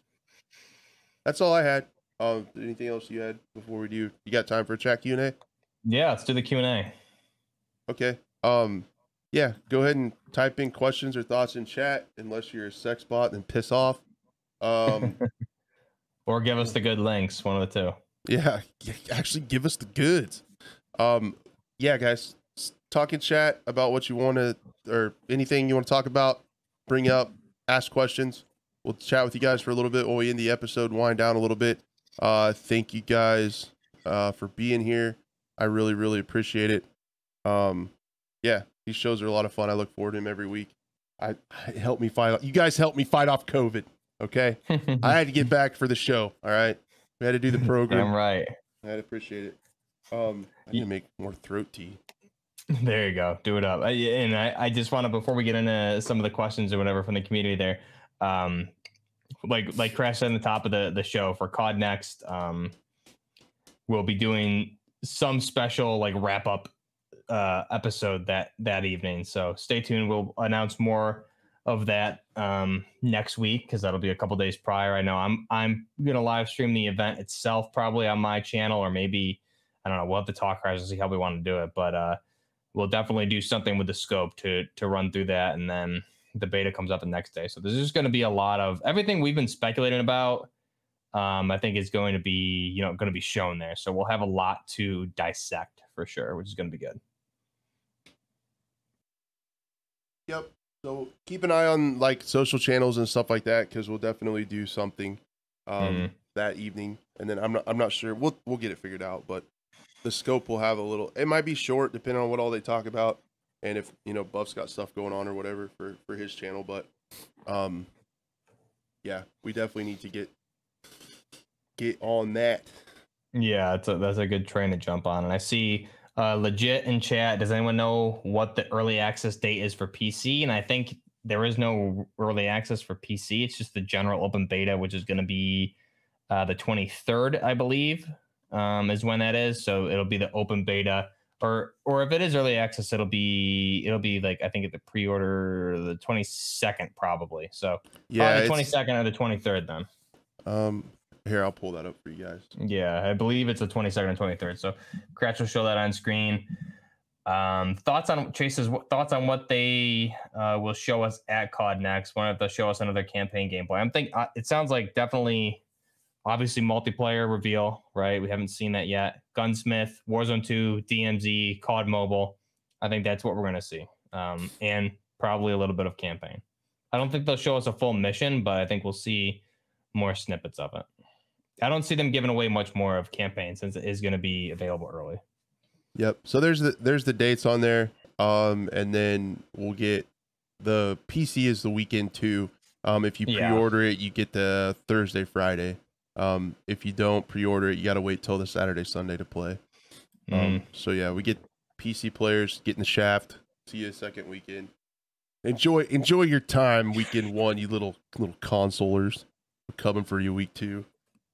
that's all I had. Um, anything else you had before we do? You got time for a chat Q and A? Yeah, let's do the Q and A. Okay. Um, yeah, go ahead and type in questions or thoughts in chat. Unless you're a sex bot, then piss off. Um, *laughs* or give us the good links. One of the two. Yeah, actually, give us the goods. Um, yeah, guys, talk in chat about what you want to or anything you want to talk about. Bring up, ask questions we'll chat with you guys for a little bit while we end the episode, wind down a little bit. Uh, thank you guys uh, for being here. I really, really appreciate it. Um, yeah, these shows are a lot of fun. I look forward to them every week. I, I help me fight. You guys help me fight off COVID. Okay, I had to get back for the show. All right, we had to do the *laughs* program. I'm right. I appreciate it. Um, I need to make more throat tea. There you go. Do it up. I, and I, I just want to before we get into some of the questions or whatever from the community there um, like like Crash said in the top of the the show for COD Next, um, we'll be doing some special like wrap up uh, episode that that evening. So stay tuned. We'll announce more of that um, next week because that'll be a couple days prior. I know I'm I'm gonna live stream the event itself probably on my channel or maybe I don't know. We'll have to talk guys and see how we want to do it, but uh, we'll definitely do something with the scope to to run through that, and then the beta comes up the next day. So there's just to be a lot of everything we've been speculating about. Um, I think is going to be you know going to be shown there. So we'll have a lot to dissect for sure, which is going to be good. Yep. So keep an eye on like social channels and stuff like that because we'll definitely do something um, Mhm. that evening. And then I'm not I'm not sure we'll we'll get it figured out, but the scope will have a little. It might be short depending on what all they talk about and if you know Buff's got stuff going on or whatever for for his channel. But um, yeah, we definitely need to get get on that. Yeah, that's a, that's a good train to jump on. And I see uh, legit in chat. Does anyone know what the early access date is for PC? And I think there is no early access for PC. It's just the general open beta, which is going to be uh, the 23rd, I believe, um, is when that is. So it'll be the open beta, or or if it is early access, it'll be it'll be like I think at the pre-order the 22nd probably. So Yeah, the 22nd or the 23rd then. um, here I'll pull that up for you guys. Yeah, I believe it's the 22nd and 23rd. So Crash will show that on screen. Um, thoughts on Chase's thoughts on what they uh, will show us at COD next? When if they'll show us another campaign gameplay? I'm think uh, it sounds like definitely, obviously multiplayer reveal, right? We haven't seen that yet. Gunsmith, Warzone 2, DMZ, COD Mobile. I think that's what we're gonna see, um, and probably a little bit of campaign. I don't think they'll show us a full mission, but I think we'll see more snippets of it. I don't see them giving away much more of campaign since it is going to be available early. Yep. So there's the there's the dates on there. Um, and then we'll get the PC is the weekend too. Um, if you pre-order it, you get the Thursday, Friday. Um, if you don't pre-order it, you got to wait till the Saturday, Sunday to play. Um, Mm. so yeah, we get PC players getting the shaft. See you second weekend. Enjoy enjoy your time weekend one, you little little consolers. We're coming for you week two.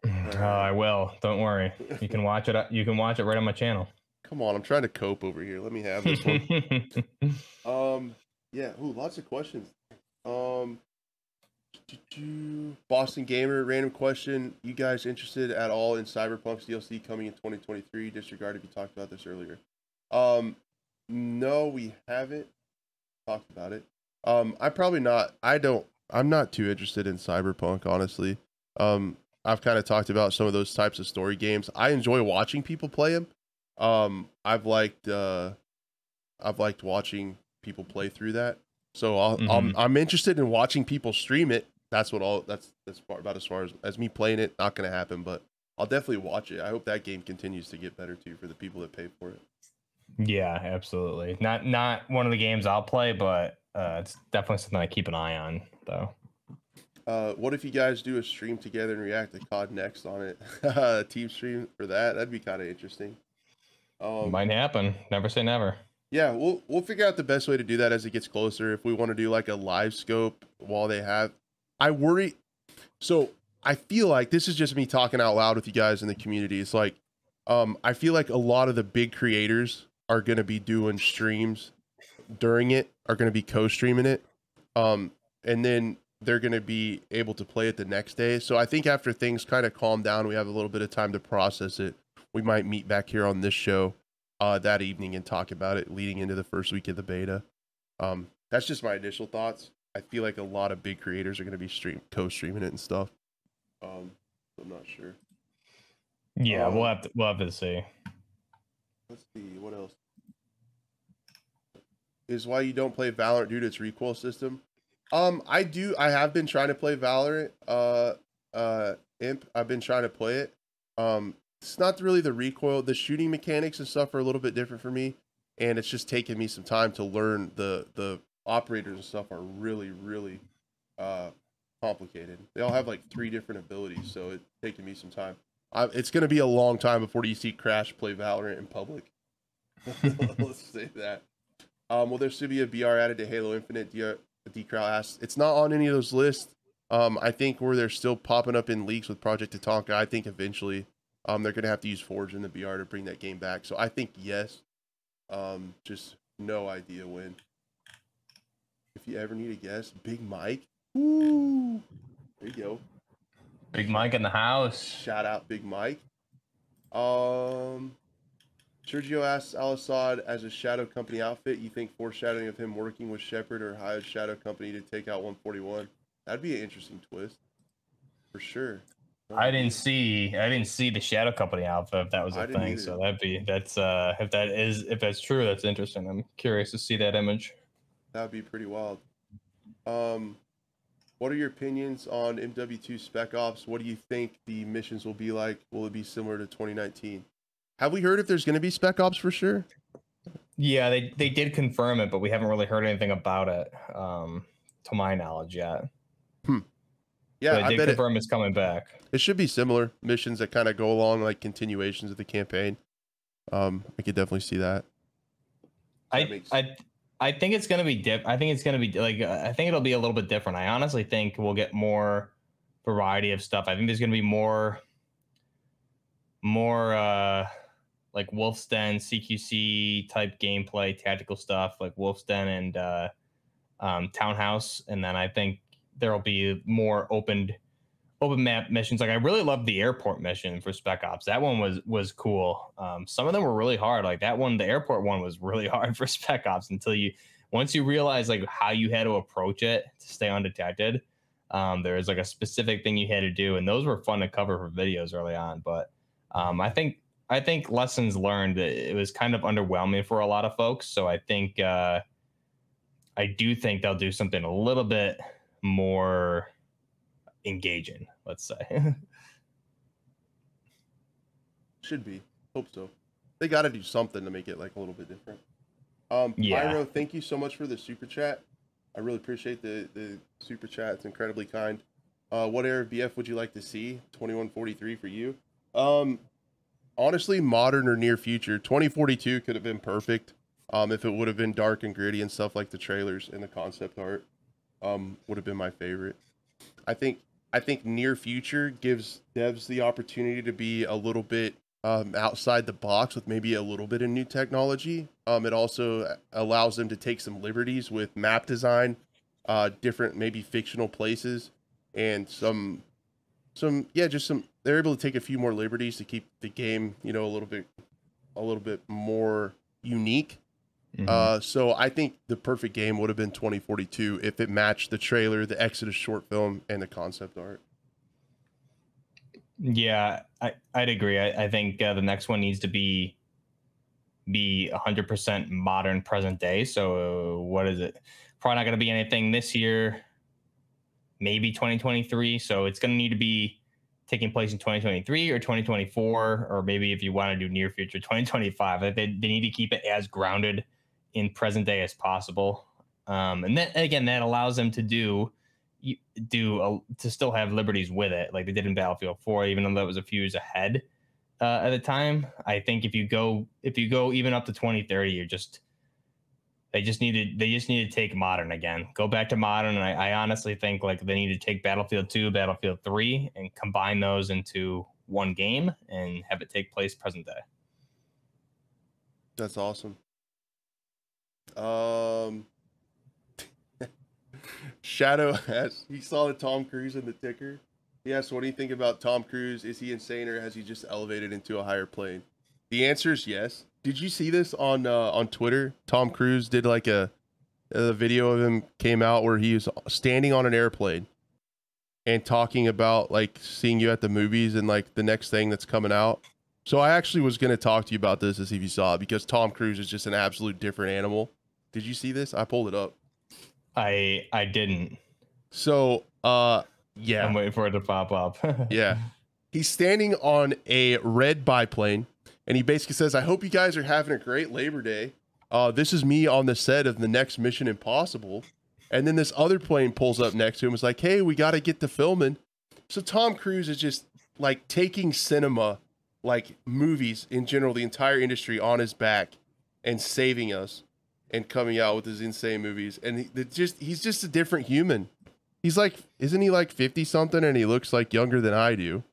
Oh, I will. Don't worry. You can watch it. You can watch it right on my channel. Come on, I'm trying to cope over here. Let me have this one. *laughs* Um, yeah, ooh, lots of questions. Um, Boston Gamer, random question. You guys interested at all in Cyberpunk's DLC coming in 2023? Disregard if you talked about this earlier. Um, no, we haven't talked about it. Um, I'm probably not. I don't. I'm not too interested in Cyberpunk, honestly. Um, I've kind of talked about some of those types of story games. I enjoy watching people play them. Um, I've liked. Uh, I've liked watching people play through that. So I'll, I'm Mhm. I'm interested in watching people stream it. That's what all that's that's far, about as far as as me playing it. Not gonna happen, but I'll definitely watch it. I hope that game continues to get better too for the people that pay for it. yeah, absolutely. Not not one of the games I'll play, but uh, it's definitely something I keep an eye on, though. Uh, what if you guys do a stream together and react to COD next on it? *laughs* Team stream for that. That'd be kind of interesting. Um, Might happen. Never say never. Yeah, we'll we'll figure out the best way to do that as it gets closer. If we want to do like a live scope while they have, I worry. So I feel like this is just me talking out loud with you guys in the community. It's like, um, I feel like a lot of the big creators are gonna be doing streams during it, are gonna be co-streaming it, um, and then they're gonna be able to play it the next day. So I think after things kind of calm down, we have a little bit of time to process it. We might meet back here on this show uh, that evening and talk about it leading into the first week of the beta. Um, that's just my initial thoughts. I feel like a lot of big creators are going to be stream co-streaming it and stuff. Um, I'm not sure. Yeah, Um, we'll have to we'll have to see. Let's see what else. Is why you don't play Valorant due to its recoil system. Um, I do. I have been trying to play Valorant. Uh, uh, Imp. I've been trying to play it. Um, it's not really the recoil. The shooting mechanics and stuff are a little bit different for me, and it's just taken me some time to learn the the operators and stuff are really really uh complicated. They all have like three different abilities, so it's taken me some time. I, it's going to be a long time before you see Crash play Valorant in public. *laughs* Let's say that. Um, will there still be a BR added to Halo Infinite? D- Decral asks. It's not on any of those lists. Um, I think where they're still popping up in leaks with Project Tatanka, I think eventually um, they're going to have to use Forge in the BR to bring that game back. So I think yes. Um, just no idea when. If you ever need a guess, Big Mike. Woo! There you go. Big Mike in the house. Shout out Big Mike. Um, Sergio asks Al Assad as a Shadow Company outfit. You think foreshadowing of him working with Shepard or hired Shadow Company to take out 141? That'd be an interesting twist, for sure. I didn't see I didn't see the Shadow Company outfit if that was a thing. either. So that'd be that's uh if that is if that's true, that's interesting. I'm curious to see that image. That'd be pretty wild. Um, what are your opinions on MW2 Spec Ops? What do you think the missions will be like? Will it be similar to 2019? Have we heard if there's going to be Spec Ops for sure? Yeah, they they did confirm it, but we haven't really heard anything about it, um, to my knowledge yet. Hmm. Yeah, but I they did bet it, confirm it's coming back. it should be similar missions that kind of go along like continuations of the campaign. Um, I could definitely see that. That I makes- I I think it's gonna be diff. I think it's gonna be like uh, I think it'll be a little bit different. I honestly think we'll get more variety of stuff. I think there's gonna be more more uh like Wolf's Den CQC type gameplay, tactical stuff like Wolf's Den and uh um Townhouse, and then I think there'll be more opened open map missions. Like I really loved the airport mission for Spec Ops. That one was was cool. Um, some of them were really hard. Like that one, the airport one was really *laughs* hard for Spec Ops until you once you realize like how you had to approach it to stay undetected. Um, there was like a specific thing you had to do, and those were fun to cover for videos early on. But um, I think I think lessons learned. It was kind of underwhelming for a lot of folks. So I think uh, I do think they'll do something a little bit more engaging. Let's say. *laughs* Should be. Hope so. They got to do something to make it like a little bit different. Um, Yeah. Pyro, thank you so much for the super chat. I really appreciate the the super chat. It's incredibly kind. Uh, what era of BF would you like to see? Twenty one forty three for you. Um, honestly, modern or near future. Twenty forty two could have been perfect. Um, if it would have been dark and gritty and stuff like the trailers and the concept art, um, would have been my favorite. I think I think near future gives devs the opportunity to be a little bit um, outside the box with maybe a little bit of new technology. Um, it also allows them to take some liberties with map design, uh, different maybe fictional places, and some some yeah, just some. They're able to take a few more liberties to keep the game, you know, a little bit a little bit more unique. Mhm. Uh, so I think the perfect game would have been 2042 if it matched the trailer, the Exodus short film, and the concept art. Yeah, I, I'd agree. I, I think uh, the next one needs to be be 100% modern present day. So uh, what is it? Probably not going to be anything this year. Maybe 2023. So it's going to need to be taking place in 2023 or 2024, or maybe if you want to do near future 2025. They, they need to keep it as grounded in present day as possible. Um, and then again, that allows them to do do to still have liberties with it, like they did in Battlefield 4, even though that was a few years ahead uh, at the time. I think if you go if you go even up to 2030, you're just they just need to they just need to take modern again. Go back to modern, and I, I honestly think like they need to take Battlefield 2, Battlefield 3, and combine those into one game and have it take place present day. That's awesome. Um, *laughs* Shadow has he saw the Tom Cruise in the ticker. Asked, "What do you think about Tom Cruise? Is he insane or has he just elevated into a higher plane?" The answer is yes. Did you see this on uh, on Twitter? Tom Cruise did like a a video of him came out where he was standing on an airplane and talking about like seeing you at the movies and like the next thing that's coming out. So I actually was going to talk to you about this to see if you saw it because Tom Cruise is just an absolute different animal. Did you see this? I pulled it up. I I didn't. So, uh, yeah. I'm waiting for it to pop up. *laughs* yeah. He's standing on a red biplane, and he basically says, "I hope you guys are having a great Labor Day. Uh, this is me on the set of the next Mission Impossible." And then this other plane pulls up next to him. It's like, "Hey, we got to get to filming." So Tom Cruise is just like taking cinema, like movies in general, the entire industry on his back, and saving us, and coming out with his insane movies. And he, just he's just a different human. He's like, isn't he like 50 something and he looks like younger than I do?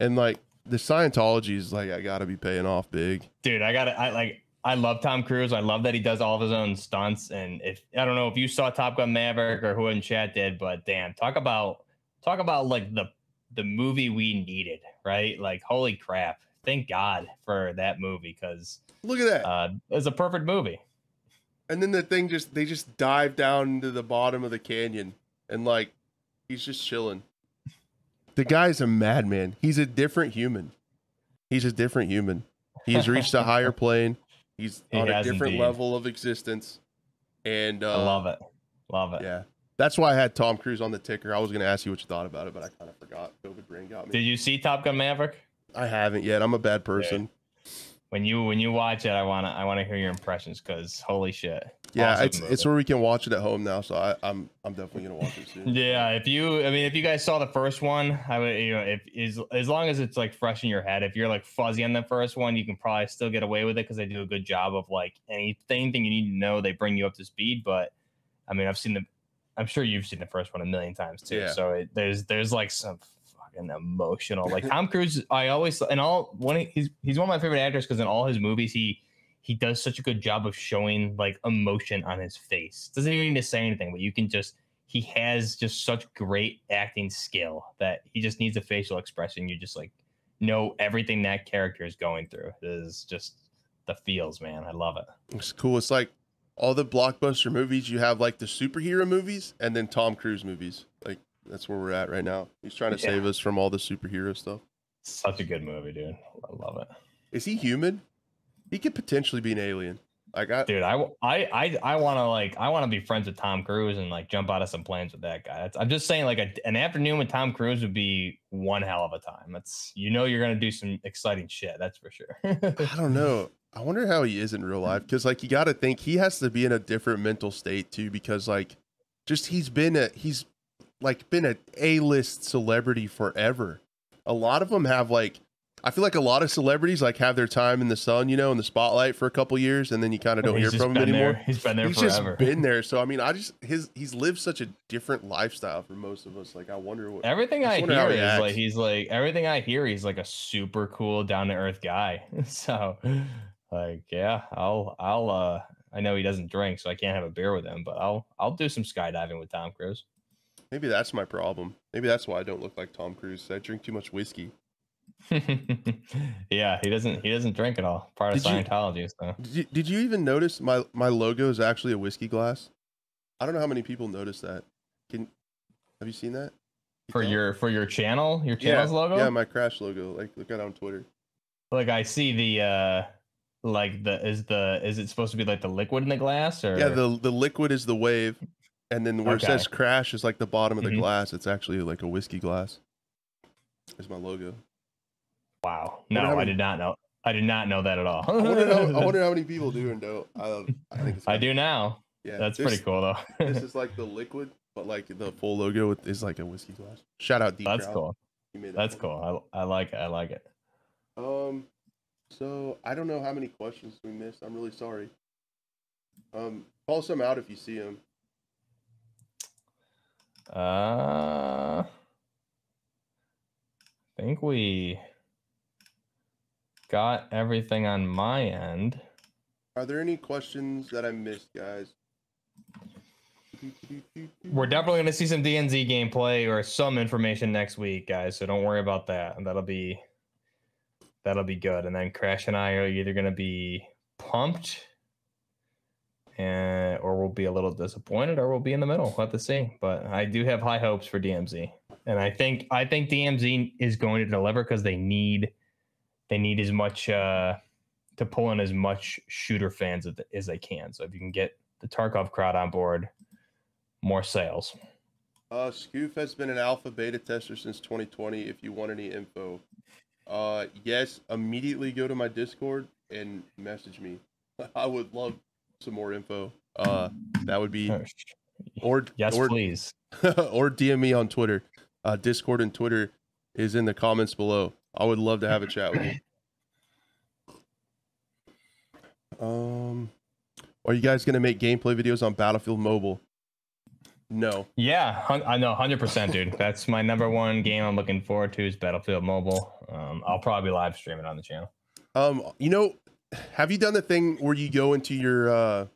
And like the Scientology is like, I gotta be paying off big. dude i gotta i like I love Tom Cruise. I love that he does all of his own stunts. And if I don't know if you saw Top Gun Maverick or who in chat did, but damn, talk about talk about like the the movie we needed, right? Like holy crap. Thank God for that movie because Look at that. uh, it's a perfect movie. and then the thing just they just dive down into the bottom of the canyon and like he's just chilling. The guy's a madman. He's a different human. He's a different human. He's reached a *laughs* higher plane. He's He on a different indeed. level of existence. And uh, I love it. Love it. Yeah. That's why I had Tom Cruise on the ticker. I was going to ask you what you thought about it, but I kind of forgot. COVID brain got me. Did you see Top Gun Maverick? I haven't yet. I'm a bad person. When you when you watch it, I wanna I wanna hear your impressions because holy shit. Yeah, Awesome it's movie. it's where we can watch it at home now, so I, I'm I'm definitely gonna watch it soon. *laughs* Yeah, if you, I mean, if you guys saw the first one, I would, you know, if as as long as it's like fresh in your head, if you're like fuzzy on the first one, you can probably still get away with it because they do a good job of like anything you need to know, they bring you up to speed. But I mean, I've seen the, I'm sure you've seen the first one a million times too. Yeah. So it, there's there's like some fucking emotional, like Tom Cruise. I always and all one he's he's one of my favorite actors because in all his movies he he does such a good job of showing like emotion on his face. Doesn't even need to say anything, but you can just he has just such great acting skill that he just needs a facial expression. You just like know everything that character is going through. It is just the feels, man. I love it. It's cool. It's like all the blockbuster movies. You have like the superhero movies, and then Tom Cruise movies. Like that's where we're at right now. He's trying to Yeah. save us from all the superhero stuff. Such a good movie, dude. I love it. Is he human? He could potentially be an alien. Like I, Dude, I I I, I want to like I want to be friends with Tom Cruise and like jump out of some planes with that guy. That's, I'm just saying like a, an afternoon with Tom Cruise would be one hell of a time. That's you know you're gonna do some exciting shit. That's for sure. I don't know. I wonder how he is in real life because like you got to think he has to be in a different mental state too because like just he's been a he's like been a A-list celebrity forever. A lot of them have like I feel like a lot of celebrities like have their time in the sun, you know, in the spotlight for a couple years and then you kind of don't He's hear from him anymore. there- He's been there He's forever. just been there. So I mean, I just his he's lived such a different lifestyle for most of us. Like I wonder what Everything I I just wonder how hear he is acts. like he's like everything I hear he's like a super cool down to earth guy. *laughs* so like yeah, I'll I'll uh I know he doesn't drink so I can't have a beer with him, but I'll I'll do some skydiving with Tom Cruise. Maybe that's my problem. Maybe that's why I don't look like Tom Cruise. I drink too much whiskey. *laughs* yeah, he doesn't he doesn't drink at all. Part of Did you- Scientology, so Did you, did you even notice my my logo is actually a whiskey glass? I don't know how many people notice that. Can have you seen that? You for your for your channel, your yeah, channel's logo? Yeah, my crash logo. Like look at it on Twitter. like I see the uh like the is the is it supposed to be like the liquid in the glass or Yeah, the the liquid is the wave, and then where Okay. it says crash is like the bottom of the Mhm. glass. It's actually like a whiskey glass. Is my logo. wow. No, I many- did not know. I did not know that at all. I wonder how I wonder how many people *laughs* do and don't. I, I think it's I do now. Yeah, That's this- pretty cool though. this *laughs* is like the liquid, but like the full logo is like a whiskey glass. Shout out D. That's Crowd. cool. That That's me. cool. I, I like it. I like it. Um, so I don't know how many questions we missed. I'm really sorry. Um, call some out if you see them. Uh, I think we got everything on my end. Are there any questions that I missed, guys? We're definitely going to see some DMZ gameplay or some information next week, guys. So don't worry about that. And that'll be that'll be good. And then Crash and I are either going to be pumped, and or we'll be a little disappointed, or we'll be in the middle. We'll have to see. But I do have high hopes for DMZ, and I think I think DMZ is going to deliver because they need they need as much uh, to pull in as much shooter fans as, as they can. So if you can get the Tarkov crowd on board, more sales. Uh, Scoof has been an alpha beta tester since 2020. If you want any info, uh, yes, immediately go to my Discord and message me. *laughs* I would love some more info. Uh, that would be or yes, or, please. *laughs* or DM me on Twitter. Uh, Discord and Twitter is in the comments below. I would love to have a chat with you. *laughs* Um, are you guys gonna make gameplay videos on Battlefield Mobile? No. Yeah, hun- I know, hundred percent, dude. That's my number one game I'm looking forward to is Battlefield Mobile. Um, I'll probably live stream it on the channel. Um, you know, have you done the thing where you go into your uh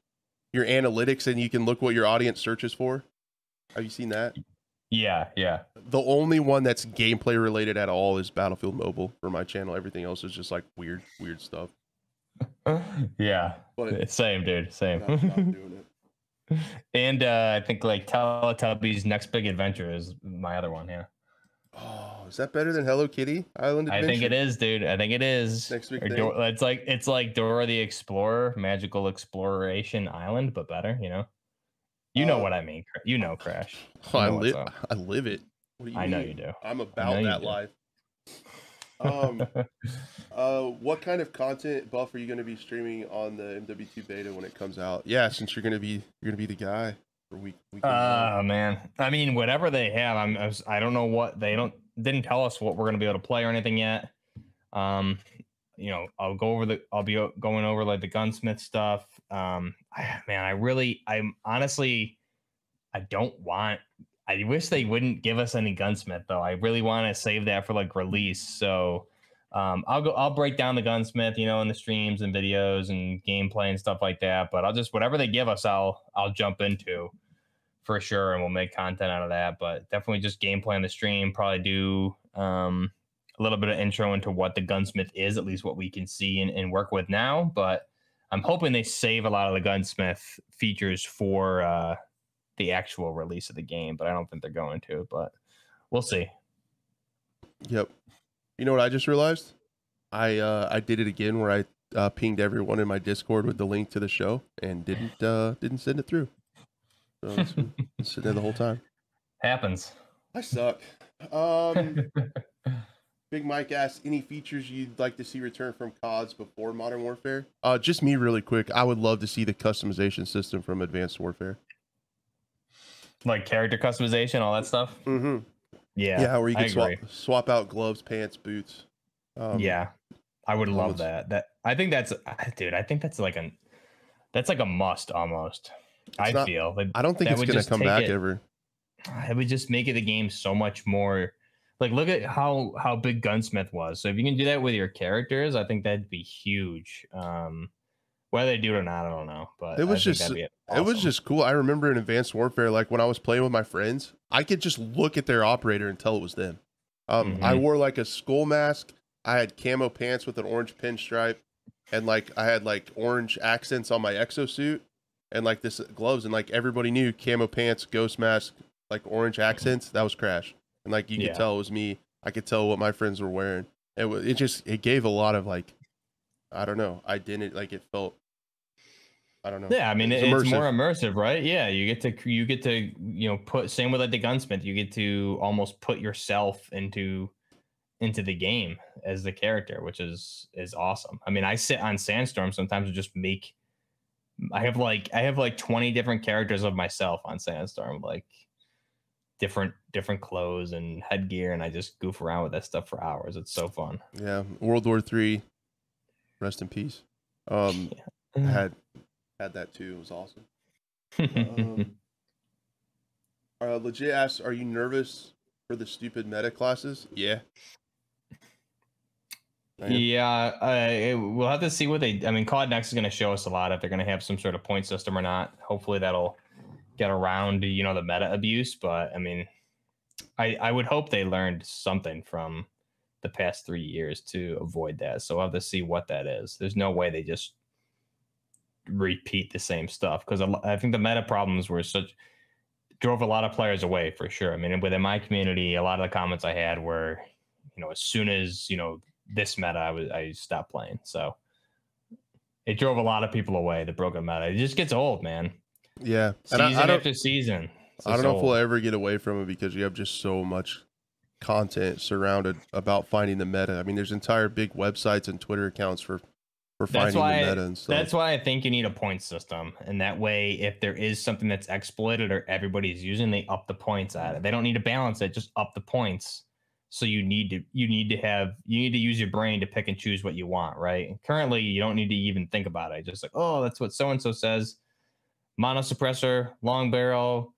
your analytics and you can look what your audience searches for? Have you seen that? Yeah, yeah. The only one that's gameplay related at all is Battlefield Mobile for my channel. Everything else is just like weird, weird stuff. *laughs* yeah. But Same, dude. Same. not, not doing it. *laughs* and uh, I think like Teletubbies Next Big Adventure is my other one. Yeah. Oh, is that better than Hello Kitty Island Adventure? I think it is, dude. I think it is. Next week, Or. Dor- it's like it's like Dora the Explorer, Magical Exploration Island, but better. You know. You know what I mean. You know, Crash. Oh, I know what's live. I live it. What do you I know mean? you do. I'm about that life. *laughs* Um, uh, what kind of content buff are you going to be streaming on the MW2 beta when it comes out? Yeah, since you're going to be you're going to be the guy for week. week Oh man, I mean, whatever they have, I'm. I, was, I don't know what they don't didn't tell us what we're gonna be able to play or anything yet. Um, you know, I'll go over the. I'll be going over like the gunsmith stuff. Um, I, man, I really, I'm honestly, I don't want. I wish they wouldn't give us any gunsmith though. I really want to save that for like release. So. Um, I'll go. I'll break down the gunsmith, you know, in the streams and videos and gameplay and stuff like that. But I'll just whatever they give us, I'll I'll jump into for sure, and we'll make content out of that. But definitely just gameplay on the stream. Probably do um, a little bit of intro into what the gunsmith is, at least what we can see and, and work with now. But I'm hoping they save a lot of the gunsmith features for uh, the actual release of the game. But I don't think they're going to. But we'll see. Yep. You know what I just realized? I uh I did it again where I uh, pinged everyone in my Discord with the link to the show and didn't uh didn't send it through. So it's been *laughs* sitting there the whole time. Happens. I suck. Um *laughs* Big Mike asks any features you'd like to see return from CODs before Modern Warfare? Uh just me really quick. I would love to see the customization system from Advanced Warfare. like character customization, all that stuff. Mm-hmm. Yeah, Yeah, where you can swap swap out gloves, pants, boots. Um, yeah, I would love it's- that. That I think that's, dude. I think that's like an, that's like a must almost. I not- feel like I don't think it's gonna come back it- ever. it would just make it the game so much more. Like, look at how how big Gunsmith was. So if you can do that with your characters, I think that'd be huge. Um, whether they do it or not, I don't know. But It was just- that'd be It was just cool. I remember in Advanced Warfare, like when I was playing with my friends, I could just look at their operator and tell it was them. Um, I Mhm. wore like a skull mask. I had camo pants with an orange pinstripe, and like I had like orange accents on my exosuit, and like this gloves, and like everybody knew camo pants, ghost mask, like orange accents. That was Crash, and like you Yeah. could tell it was me. I could tell what my friends were wearing. It was it just it gave a lot of like, I don't know, identity. Like it felt. I don't know. Yeah, I mean It's it's, more immersive, right? Yeah, you get to you get to you know put same with like the gunsmith, you get to almost put yourself into into the game as the character, which is is awesome. I mean, I sit on Sandstorm sometimes and just make I have like I have like 20 different characters of myself on Sandstorm, like different different clothes and headgear, and I just goof around with that stuff for hours. It's so fun. Yeah, World War Three. Rest in peace. Um, *laughs* had had that too. It was awesome. *laughs* Um, uh, legit asks, are you nervous for the stupid meta classes? Yeah. Yeah, I, we'll have to see what they. I mean, COD Next is going to show us a lot if they're going to have some sort of point system or not. Hopefully, that'll get around you know the meta abuse. But I mean, I I would hope they learned something from the past three years to avoid that. So we'll have to see what that is. There's no way they just repeat the same stuff because I think the meta problems were such drove a lot of players away for sure. I mean, within my community, a lot of the comments I had were, you know, as soon as you know this meta, I was I stopped playing. So it drove a lot of people away. The broken meta, it just gets old, man. Yeah. Season And I, I don't, after season. I don't know if we'll ever get away from it because you have just so much content surrounded about finding the meta. I mean, there's entire big websites and Twitter accounts for for That's why- the meta and stuff. That's why I think you need a point system, and that way, if there is something that's exploited or everybody's using, they up the points at it. They don't need to balance it; just up the points. So you need to you need to have you need to use your brain to pick and choose what you want, right? And currently, you don't need to even think about it. Just like, oh, that's what so and so says. Mono suppressor, long barrel,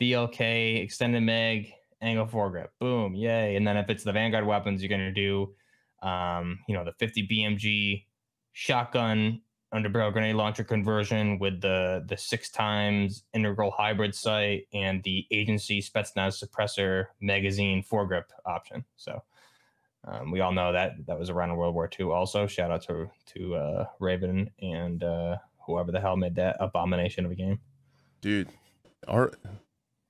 VLK, extended mag, angle foregrip. Boom, yay! And then if it's the Vanguard weapons, you're gonna do, um, you know, the 50 BMG shotgun underbarrel grenade launcher conversion with the the six times integral hybrid sight and the agency Spetsnaz suppressor magazine foregrip option. So um, we all know that that was around in World War II. Also, shout out to to uh, Raven and uh, whoever the hell made that abomination of a game. Dude, our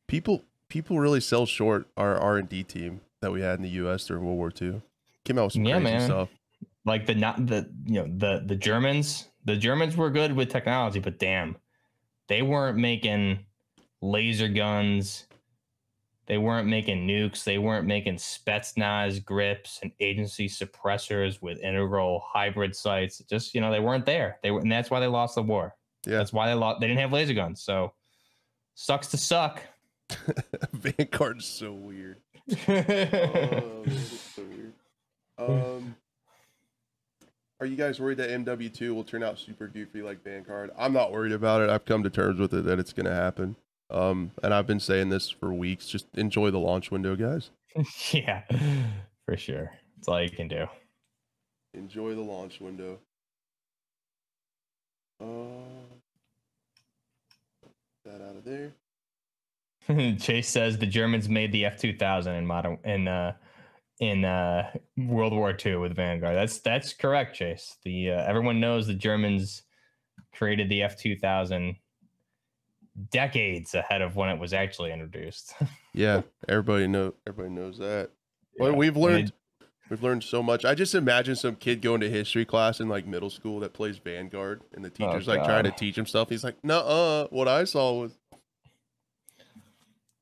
people people really sell short our R and D team that we had in the U.S. during World War II. Came out with some Yeah, crazy man. stuff. Like the not the you know the the Germans the Germans were good with technology, but damn, they weren't making laser guns. They weren't making nukes. They weren't making Spetsnaz grips and agency suppressors with integral hybrid sights. Just you know, they weren't there. They were, and that's why they lost the war. Yeah. That's why they lost. They didn't have laser guns. So sucks to suck. *laughs* Vanguard is so weird. *laughs* Oh, so weird. Um, *laughs* are you guys worried that MW2 will turn out super goofy like Vanguard? I'm not worried about it. I've come to terms with it that it's going to happen. Um, and I've been saying this for weeks. Just enjoy the launch window, guys. *laughs* yeah, for sure. That's all you can do. Enjoy the launch window. Uh, that out of there. *laughs* Chase says the Germans made the F two thousand in modern in uh in uh World War II with Vanguard. That's that's correct, Chase. The uh, everyone knows the Germans created the F two thousand decades ahead of when it was actually introduced. *laughs* Yeah, everybody know. Everybody knows that. Well, Yeah. we've learned it- we've learned so much. I just imagine some kid going to history class in like middle school that plays Vanguard, and the teacher's like trying to Oh, teach him stuff. He's like, "Nuh-uh, what I saw was."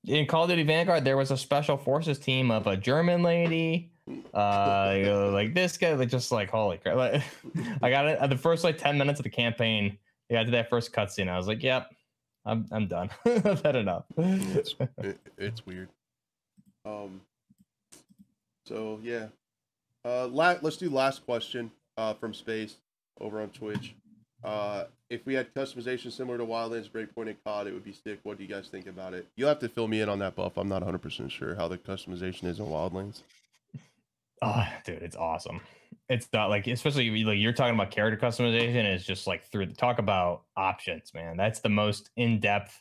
In Call of Duty Vanguard, there was a special forces team of a German lady, uh, you know, like this guy, like just like holy crap! Like, *laughs* I got it at the first like ten minutes of the campaign. I got to that first cutscene. I was like, "Yep, I'm I'm done. *laughs* I've had enough." It's, *laughs* it, it's weird. Um. So yeah, uh, la- let's do last question uh, from space over on Twitch. Uh, if we had customization similar to Wildlands, Breakpoint, and COD, it would be sick. What do you guys think about it? You'll have to fill me in on that buff. I'm not 100% sure how the customization is in Wildlands. Oh, dude, it's awesome. It's not like, especially like you're talking about character customization. Is just like through the talk about options, man. That's the most in depth.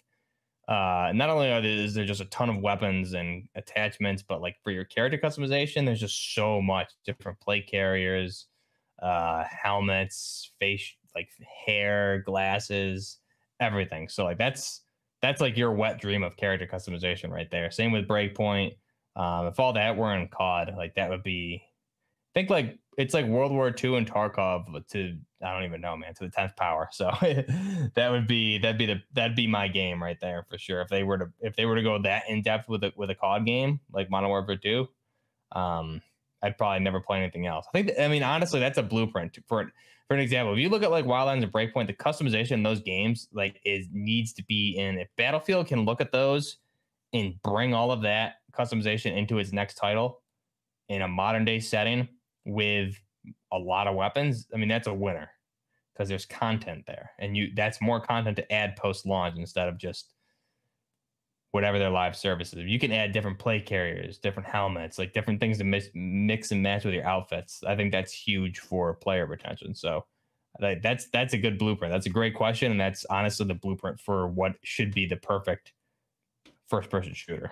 Uh, not only are there, is there just a ton of weapons and attachments, but like for your character customization, there's just so much different plate carriers, uh, helmets, face like hair, glasses, everything. So like that's that's like your wet dream of character customization right there. Same with Breakpoint. Um, if all that were in COD, like that would be, I think like it's like World War II and Tarkov to I don't even know, man, to the tenth power. So *laughs* that would be that'd be the that'd be my game right there for sure. If they were to if they were to go that in depth with a with a COD game like Modern Warfare Two, um, I'd probably never play anything else. I think that- I mean honestly, that's a blueprint for for an example. If you look at like Wildlands and Breakpoint, the customization in those games like is needs to be in. If Battlefield can look at those and bring all of that customization into its next title in a modern day setting with a lot of weapons, I mean that's a winner because there's content there, and you that's more content to add post launch instead of just whatever their live services. You can add different play carriers, different helmets, like different things to mix, mix and match with your outfits. I think that's huge for player retention. So like, that's that's a good blueprint. That's a great question, and that's honestly the blueprint for what should be the perfect first person shooter.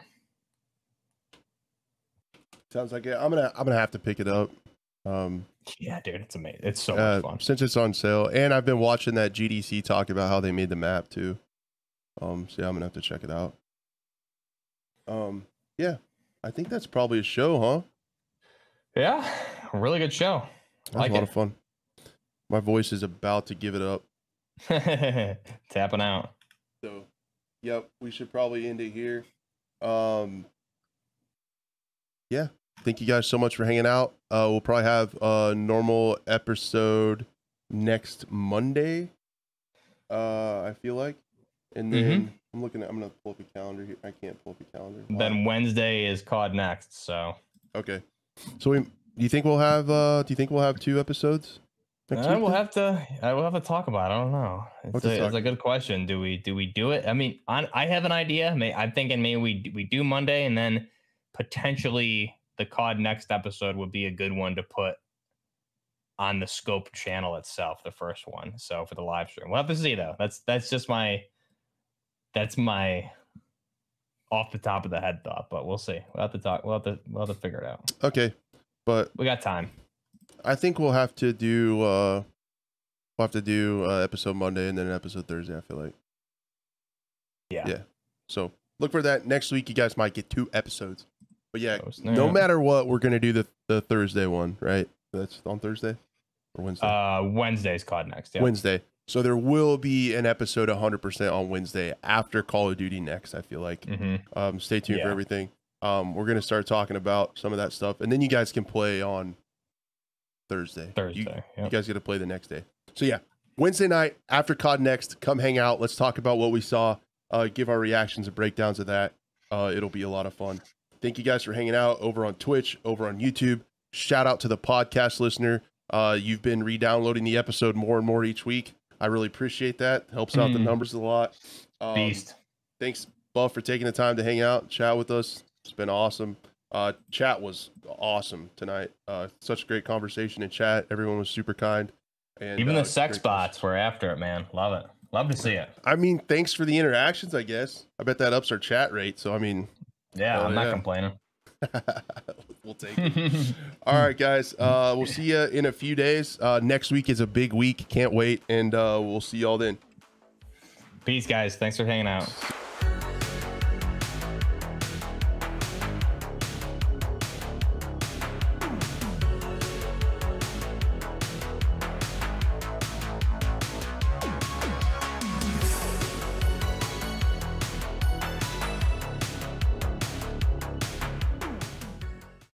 Sounds like it. I'm gonna I'm gonna have to pick it up. Um, Yeah, dude, it's amazing. It's so uh, much fun. since it's on sale, and I've been watching that GDC talk about how they made the map too. Um, so yeah, I'm gonna have to check it out. Um, yeah, I think that's probably a show, huh? Yeah, really good show. That was Like a lot it. of fun. My voice is about to give it up. *laughs* Tapping out. So, yep, we should probably end it here. Um, yeah, thank you guys so much for hanging out. Uh, we'll probably have a normal episode next Monday. Uh, I feel like, and then I'm looking at. I'm gonna pull up a calendar here. I can't pull up a calendar. Wow. Then Wednesday is COD next. So okay. So we, do you think we'll have? Uh, do you think we'll have two episodes? next Uh, we'll have to. I will have to talk about. It. I don't know. It's to a, it's a good question. Do we do we do it? I mean, on, I have an idea. May, I'm thinking maybe we we do Monday and then potentially the COD next episode would be a good one to put on the scope channel itself, the first one. So for the live stream, we'll have to see though. That's that's just my that's my off the top of the head thought, but we'll see. We'll have to talk. We'll have to we'll have to figure it out. Okay, but We got time. I think we'll have to do uh we'll have to do uh, episode Monday and then an episode Thursday. I feel like Yeah. Yeah. so. Look for that next week. You guys might get two episodes. But yeah, Oh, no matter what, we're gonna do the the Thursday one, right? That's on Thursday or Wednesday. Uh, Wednesday's COD next. Yeah. Wednesday. So there will be an episode 100% on Wednesday after Call of Duty next. I feel like. hmm Um, stay tuned for everything. Um, we're gonna start talking about some of that stuff, and then you guys can play on Thursday. Thursday. You, you guys get to play the next day. So yeah, Wednesday night after COD next, come hang out. Let's talk about what we saw. Uh, give our reactions and breakdowns of that. Uh, it'll be a lot of fun. Thank you guys for hanging out over on Twitch, over on YouTube. Shout out to the podcast listener. Uh, you've been re-downloading the episode more and more each week. I really appreciate that. Helps out the Mm. numbers a lot. Um, Beast. thanks buff for taking the time to hang out chat with us it's been awesome uh chat was awesome tonight uh such a great conversation in chat everyone was super kind and Even uh, the sex great- bots were after it, man. Love it. Love to see it. i mean thanks for the interactions i guess i bet that ups our chat rate so i mean Yeah, I'm not yeah. complaining. *laughs* we'll take it all right guys uh we'll see you in a few days uh next week is a big week can't wait and uh we'll see y'all then Peace, guys. Thanks for hanging out.